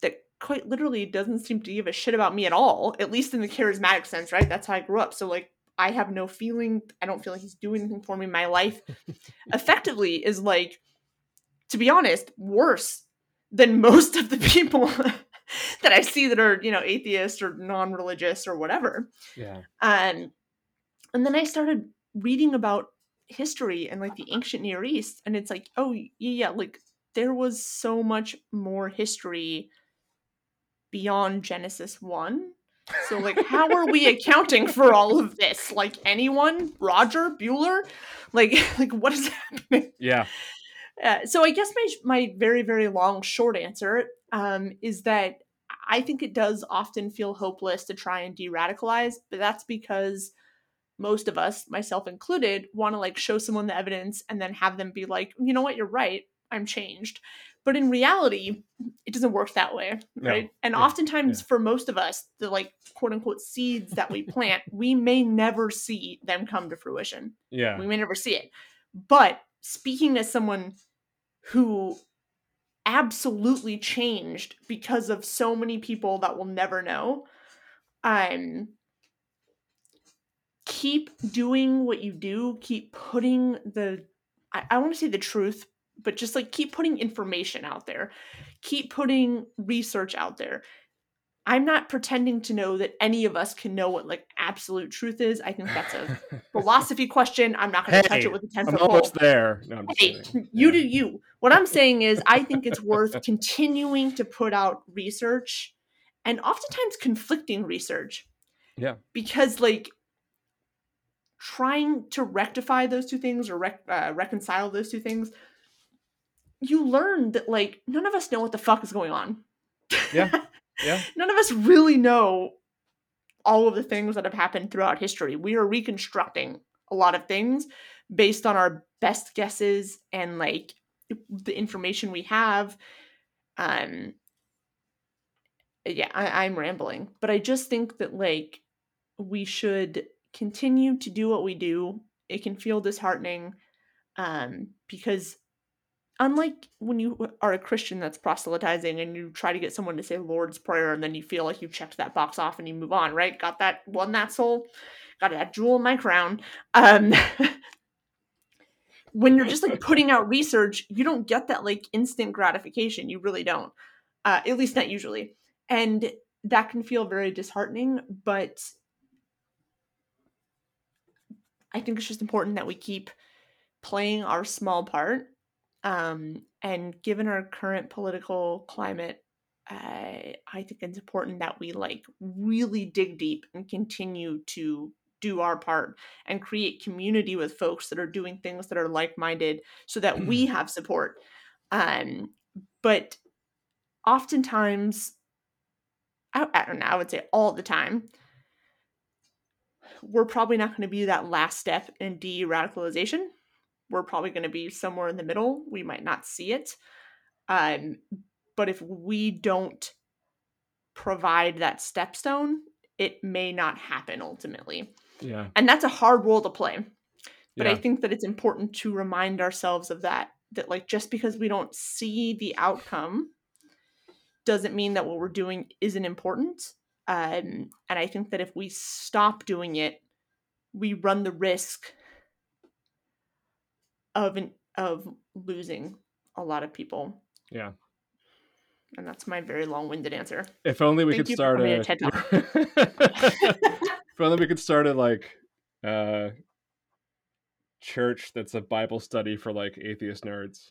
that quite literally doesn't seem to give a shit about me at all, at least in the charismatic sense, right? That's how I grew up. So, like, I have no feeling. I don't feel like he's doing anything for me. My life effectively is like, to be honest, worse than most of the people that I see that are, you know, atheist or non-religious or whatever. Yeah. Um, and then I started reading about history and like the ancient Near East, and it's like, oh yeah, yeah, like there was so much more history beyond Genesis 1. So like how are we accounting for all of this? Like anyone? Roger Bueller? Like like what is happening? Yeah. Uh, so I guess my my very very long short answer um, is that I think it does often feel hopeless to try and de-radicalize, but that's because most of us, myself included, want to like show someone the evidence and then have them be like, you know what, you're right, I'm changed. But in reality, it doesn't work that way, right? No. And Yeah. oftentimes Yeah. for most of us, the like quote unquote seeds that we plant, we may never see them come to fruition Yeah. we may never see it. But speaking as someone who absolutely changed because of so many people that will never know, um keep doing what you do, keep putting the I, I want to say the truth, but just like keep putting information out there. Keep putting research out there. I'm not pretending to know that any of us can know what like absolute truth is. I think that's a philosophy question. I'm not going to touch it with a 10 I'm foot pole. almost there. No, Hey, you Yeah. do you. What I'm saying is, I think it's worth continuing to put out research and oftentimes conflicting research. Yeah. Because, like, trying to rectify those two things or rec- uh, reconcile those two things, you learn that, like, none of us know what the fuck is going on. Yeah. Yeah. none of us really know all of the things that have happened throughout history. We are reconstructing a lot of things based on our best guesses and like the information we have. Um yeah, I, I'm rambling, but I just think that like we should continue to do what we do. It can feel disheartening um because unlike when you are a Christian that's proselytizing and you try to get someone to say Lord's Prayer and then you feel like you checked that box off and you move on, right? Got that won that soul, got that jewel in my crown. Um when you're just like putting out research, you don't get that like instant gratification. You really don't. Uh, at least not usually. And that can feel very disheartening, but I think it's just important that we keep playing our small part um, and given our current political climate, I I think it's important that we like really dig deep and continue to do our part and create community with folks that are doing things that are like-minded so that we have support. Um, but oftentimes, I, I don't know, I would say all the time, we're probably not going to be that last step in de-radicalization we're probably going to be somewhere in the middle. We might not see it. Um, but if we don't provide that stepstone, it may not happen ultimately. Yeah. And that's a hard role to play. But I think that it's important to remind ourselves of that. That, like, just because we don't see the outcome doesn't mean that what we're doing isn't important. Um, and I think that if we stop doing it, we run the risk of an, of losing a lot of people. Yeah. And that's my very long-winded answer. If only we Thank could start a. to TED Talk. if only we could start a like uh church that's a Bible study for like atheist nerds.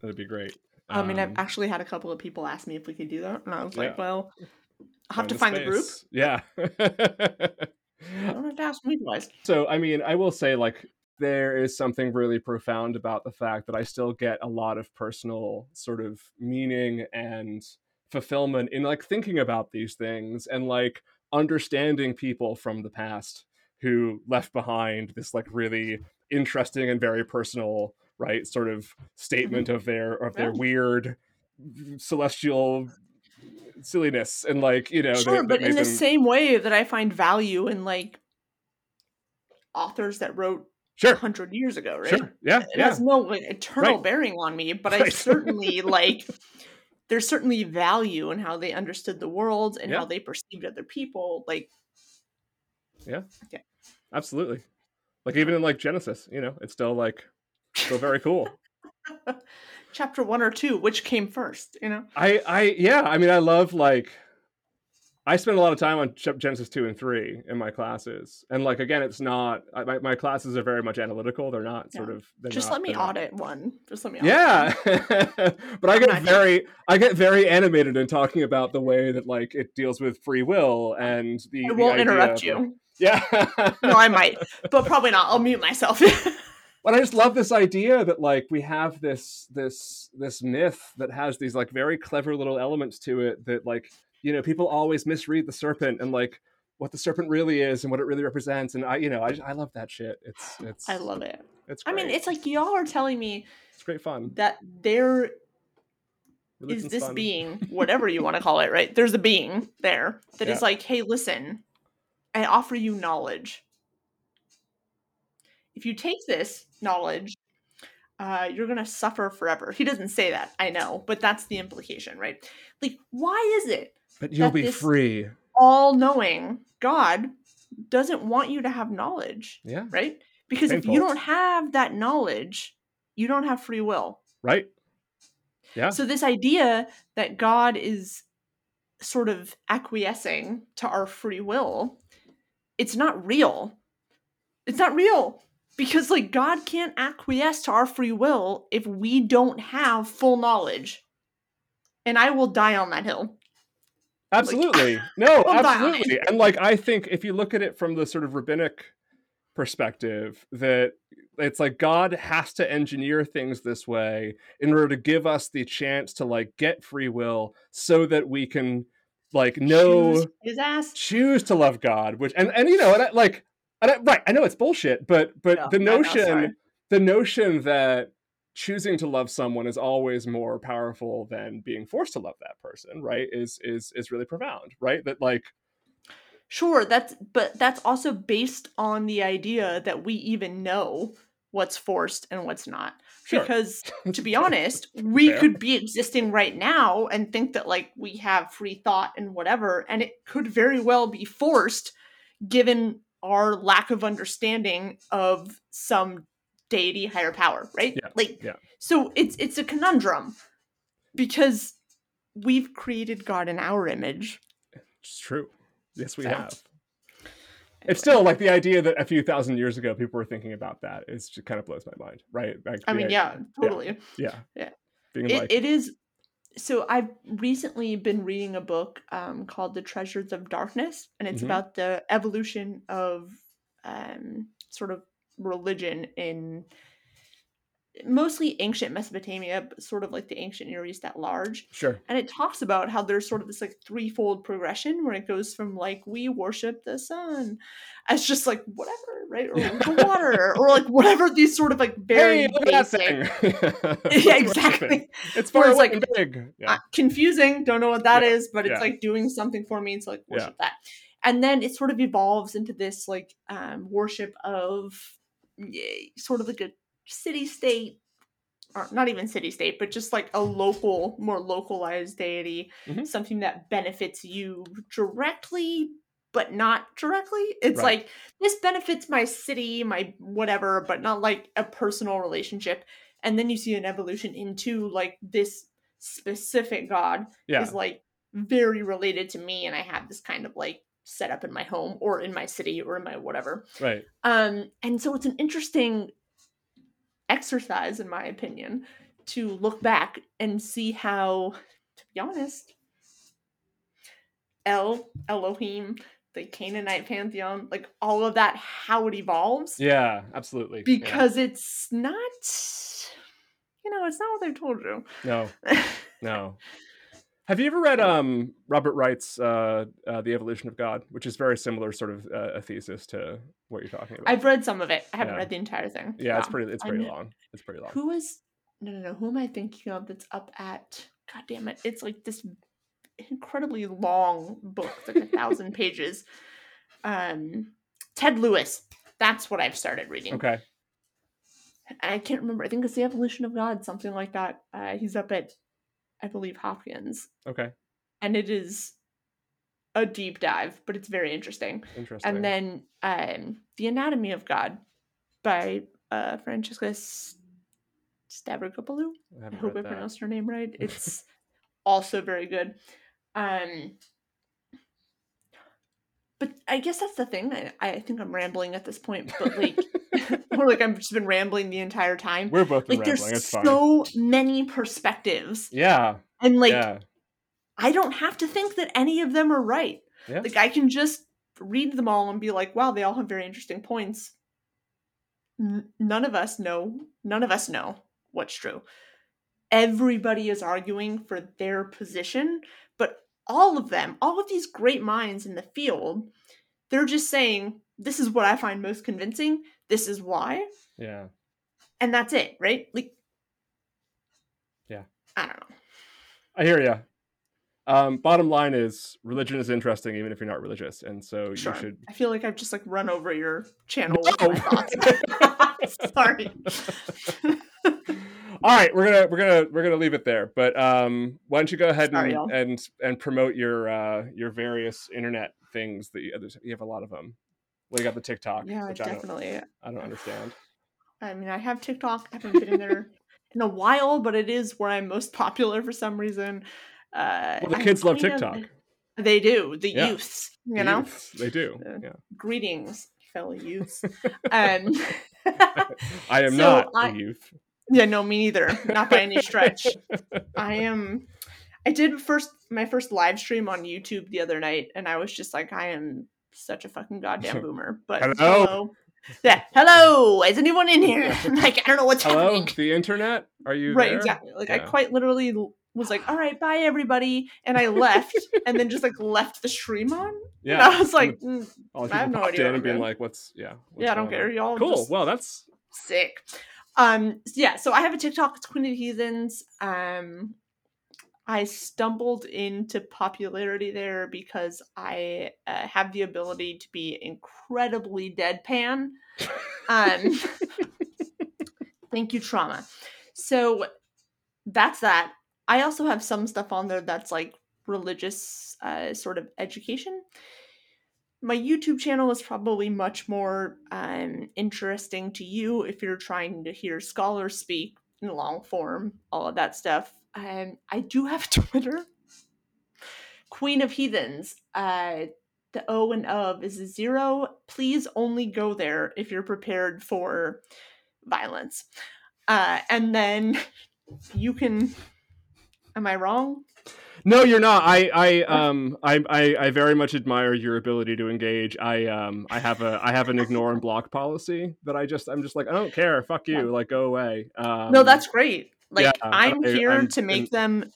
That'd be great. I mean, I've Um, actually had a couple of people ask me if we could do that, and I was like, "Well, I'll have to the find the group. Yeah. You don't have to ask me twice." So, I mean, I will say, like, there is something really profound about the fact that I still get a lot of personal sort of meaning and fulfillment in like thinking about these things and like understanding people from the past who left behind this like really interesting and very personal right sort of statement mm-hmm. of their of their weird celestial silliness and like you know Sure, that- that but in made the same way that I find value in like authors that wrote sure hundred years ago, right? sure yeah It yeah has no like eternal Right. bearing on me, but I certainly like. There's certainly value in how they understood the world and Yeah. how they perceived other people. Like, Yeah. yeah absolutely like even in like genesis you know it's still like still very cool chapter one or two, which came first, you know? i i yeah i mean i love like I spend a lot of time on Genesis two and three in my classes, and like again, it's not I, my my classes are very much analytical. They're not sort Yeah. of. Just not- let me they're not- audit one. Just let me. Audit Yeah, but I I'm get very I get very animated in talking about the way that like it deals with free will and the. I won't idea interrupt you. like- yeah. no, I might, but probably not. I'll mute myself. but I just love this idea that like we have this this this myth that has these like very clever little elements to it that like you know people always misread the serpent and like what the serpent really is and what it really represents and I you know I I love that shit. It's it's I love it. it's I mean, it's like y'all are telling me it's great fun. that there is Religion's this fun. being, whatever you want to call it, right? There's a being there that is Yeah. like, hey, listen, I offer you knowledge. If you take this knowledge, uh, you're gonna suffer forever. He doesn't say that, I know, but that's the implication, right? Like, why is it But you'll be free. all knowing God doesn't want you to have knowledge, Yeah. right? Because if you don't have that knowledge, you don't have free will. Right. Yeah. So this idea that God is sort of acquiescing to our free will, it's not real. It's not real because like God can't acquiesce to our free will if we don't have full knowledge. And I will die on that hill. Absolutely. No, I'll die on it. absolutely. And like I think if you look at it from the sort of rabbinic perspective that it's like God has to engineer things this way in order to give us the chance to like get free will so that we can like know Choose his ass. choose to love God, which and and you know, and I, like and I, right, I know it's bullshit, but but No, the notion sorry. the notion that choosing to love someone is always more powerful than being forced to love that person, right? Is is is really profound, right? That like Sure, that's but that's also based on the idea that we even know what's forced and what's not. Sure. Because to be honest, we Fair. could be existing right now and think that like we have free thought and whatever, and it could very well be forced given our lack of understanding of some deity higher power, right? Yeah, Like yeah. so it's it's a conundrum because we've created God in our image. it's true. Yes, we So, have. It's still like the idea that a few thousand years ago people were thinking about that is just kind of blows my mind, right? Like I mean, i- yeah, totally. yeah, Yeah. Being it, like, it is so i've recently been reading a book um, called the treasures of darkness and it's Mhm. about the evolution of um, sort of religion in mostly ancient mesopotamia but sort of like the ancient near east at large sure, and it talks about how there's sort of this like threefold progression where it goes from like we worship the sun as just like whatever right or the water or like whatever these sort of like very hey, look at that basic- thing. Yeah exactly It's far it's like- big. Yeah. uh, confusing don't know what that is, but it's yeah. like doing something for me to like Yeah. worship that and then it sort of evolves into this like um worship of yeah, sort of like a city state or not even city state but just like a local more localized deity Mhm. something that benefits you directly but not directly it's Right. like this benefits my city my whatever but not like a personal relationship and then you see an evolution into like this specific god yeah. is like very related to me and I have this kind of like set up in my home or in my city or in my whatever. Right. Um and so it's an interesting exercise in my opinion to look back and see how to be honest El Elohim the Canaanite pantheon like all of that how it evolves Yeah, absolutely. Yeah. because it's not you know it's not what they've told you. No, no. Have you ever read um, Robert Wright's uh, uh, The Evolution of God, which is very similar sort of uh, a thesis to what you're talking about? I've read some of it. I haven't Yeah. read the entire thing. yeah, it's pretty. It's pretty long. It's pretty long. Who is no no no? Who am I thinking of? That's up at God damn it! It's like this incredibly long book, like a thousand pages. Um, Ted Lewis. That's what I've started reading. Okay. I can't remember. I think it's the Evolution of God, something like that. Uh, he's up at, I believe, Hopkins, Okay. and it is a deep dive, but it's very interesting. Interesting. And then um, The Anatomy of God by uh, Francesca S- Stavrakopoulou. I I hope I that. pronounced her name right. It's also very good. Um, but I guess that's the thing. I, I think I'm rambling at this point, but like, or like I've just been rambling the entire time. We're both like, rambling. there's It's fine. so many perspectives, yeah. and like, yeah. I don't have to think that any of them are right. Yeah. Like, I can just read them all and be like, wow, they all have very interesting points. N- none of us know. None of us know what's true. Everybody is arguing for their position, but all of them, all of these great minds in the field, they're just saying, this is what I find most convincing. This is why. yeah. And that's it, right? Like, Yeah. I don't know. I hear you. Um, bottom line is religion is interesting even if you're not religious, and so Sure. you should. I feel like I've just like run over your channel No. Sorry. All right, we're gonna we're gonna we're gonna leave it there. But um, why don't you go ahead Sorry, and, and and promote your uh, your various internet things that you, you have a lot of them. Well, you got the TikTok, Yeah, which I don't definitely. I don't understand. I mean, I have TikTok. I haven't been in there in a while, but it is where I'm most popular for some reason. Uh, Well, the kids love queen of- TikTok. They do. The Yeah. youths, you The know. youths, they do. Uh, Yeah, Greetings, fellow youths. um, I am so not I- a youth. Yeah, no, me neither. Not by any stretch. I am. I did first my first live stream on YouTube the other night, and I was just like, I am such a fucking goddamn boomer. But Hello? yeah, hello. Is anyone in here? like, I don't know what's Hello, happening. the internet. Are you right there? exactly like i quite literally was like all right bye everybody and i left and then just like left the stream on Yeah, and i was like mm, I have no idea and being like, "What's yeah? what's yeah i don't care y'all Cool. Well, that's sick um yeah so i have a tiktok it's queen of heathens. Um i stumbled into popularity there because i uh, have the ability to be incredibly deadpan. Um thank you trauma. So that's that. I also have some stuff on there that's like religious uh, sort of education my youtube channel is probably much more um, interesting to you if you're trying to hear scholars speak in long form all of that stuff. Um, i do have twitter. Queen of heathens. Uh, the o and of is a zero. Please only go there if you're prepared for violence. Uh, and then you can am i wrong no, you're not. I I um I, I I very much admire your ability to engage. I um I have a I have an ignore and block policy that I just I'm just like I don't care. Fuck you. Yeah. Like go away. Um, no that's great like yeah, i'm I- here I'm- to make and- them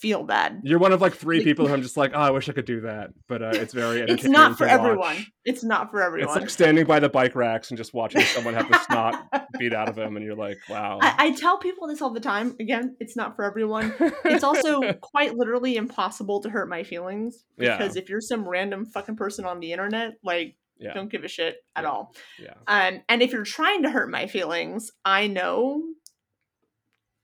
feel bad You're one of like three people who I'm just like, oh, I wish I could do that, but uh, it's very. it's not for everyone it's not for everyone. It's like standing by the bike racks and just watching someone have the snot beat out of them, and you're like, wow. I, I tell people this all the time again it's not for everyone it's also quite literally impossible to hurt my feelings Yeah. because if you're some random fucking person on the internet like yeah, don't give a shit at Yeah. all yeah, um and if you're trying to hurt my feelings i know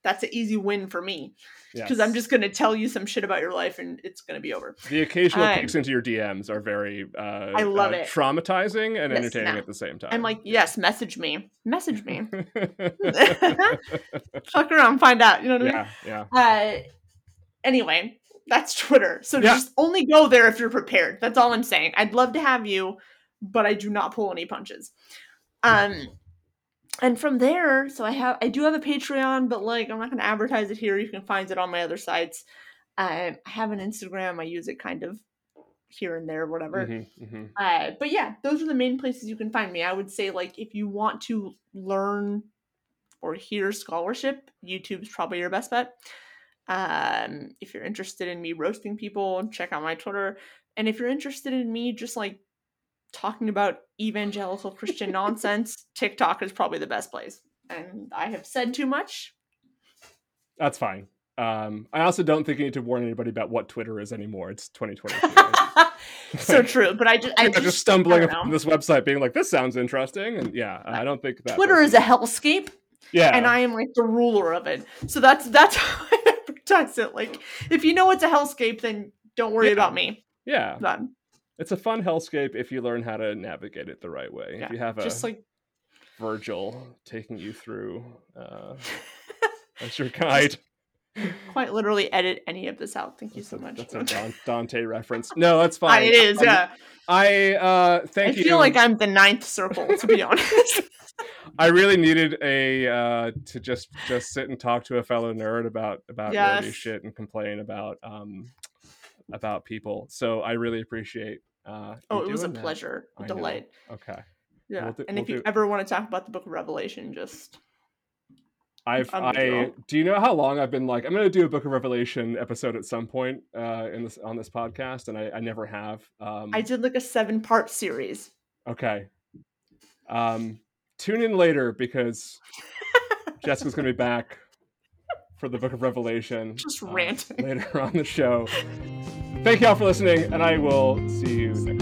that's an easy win for me because i'm just going to tell you some shit about your life and it's going to be over the occasional I'm- peeks into your DMs are very. Uh, I love uh, it. Traumatizing and Yes, entertaining no. at the same time. i'm like yes message me message me fuck around find out you know what yeah, yeah. i mean uh anyway that's twitter so Yeah. just only go there if you're prepared that's all i'm saying i'd love to have you but i do not pull any punches um and from there so i have i do have a patreon but like i'm not going to advertise it here you can find it on my other sites um, i have an instagram i use it kind of here and there whatever Mhm, mhm. uh, but yeah, those are the main places you can find me. I would say, like, if you want to learn or hear scholarship, YouTube's probably your best bet. Um, if you're interested in me roasting people, check out my Twitter. And if you're interested in me just like talking about evangelical Christian nonsense, TikTok is probably the best place. And I have said too much. That's fine. Um, I also don't think you need to warn anybody about what Twitter is anymore. It's 2022. right? so true, but I just, I I'm just, just stumbling upon this website, being like, "This sounds interesting," and yeah, I don't think that Twitter is a hellscape. yeah, and I am like the ruler of it. So that's that's how I advertise it. Like if you know it's a hellscape, then don't worry Yeah. about me. yeah. Done. It's a fun hellscape if you learn how to navigate it the right way. Yeah, If you have a Just like Virgil taking you through uh, as your guide. quite literally edit any of this out. Thank you so much. That's a Dante reference. No, that's fine. it is, Um, yeah. I uh, thank I you. I feel like I'm the ninth circle, to be honest. I really needed a uh, to just just sit and talk to a fellow nerd about about nerdy shit and complain about um about people. So I really appreciate. Uh, oh, it was a that. pleasure, a delight. Okay, Yeah. We'll do- and we'll if you do- ever want to talk about the Book of Revelation, just I've I do you know how long I've been like I'm gonna do a Book of Revelation episode at some point uh, in this on this podcast, and I, I never have. Um, I did like a seven part series. Okay. Um, tune in later because Jessica's going to be back for the Book of Revelation. Just uh, ranting. later on the show. Thank you all for listening, and I will see you next.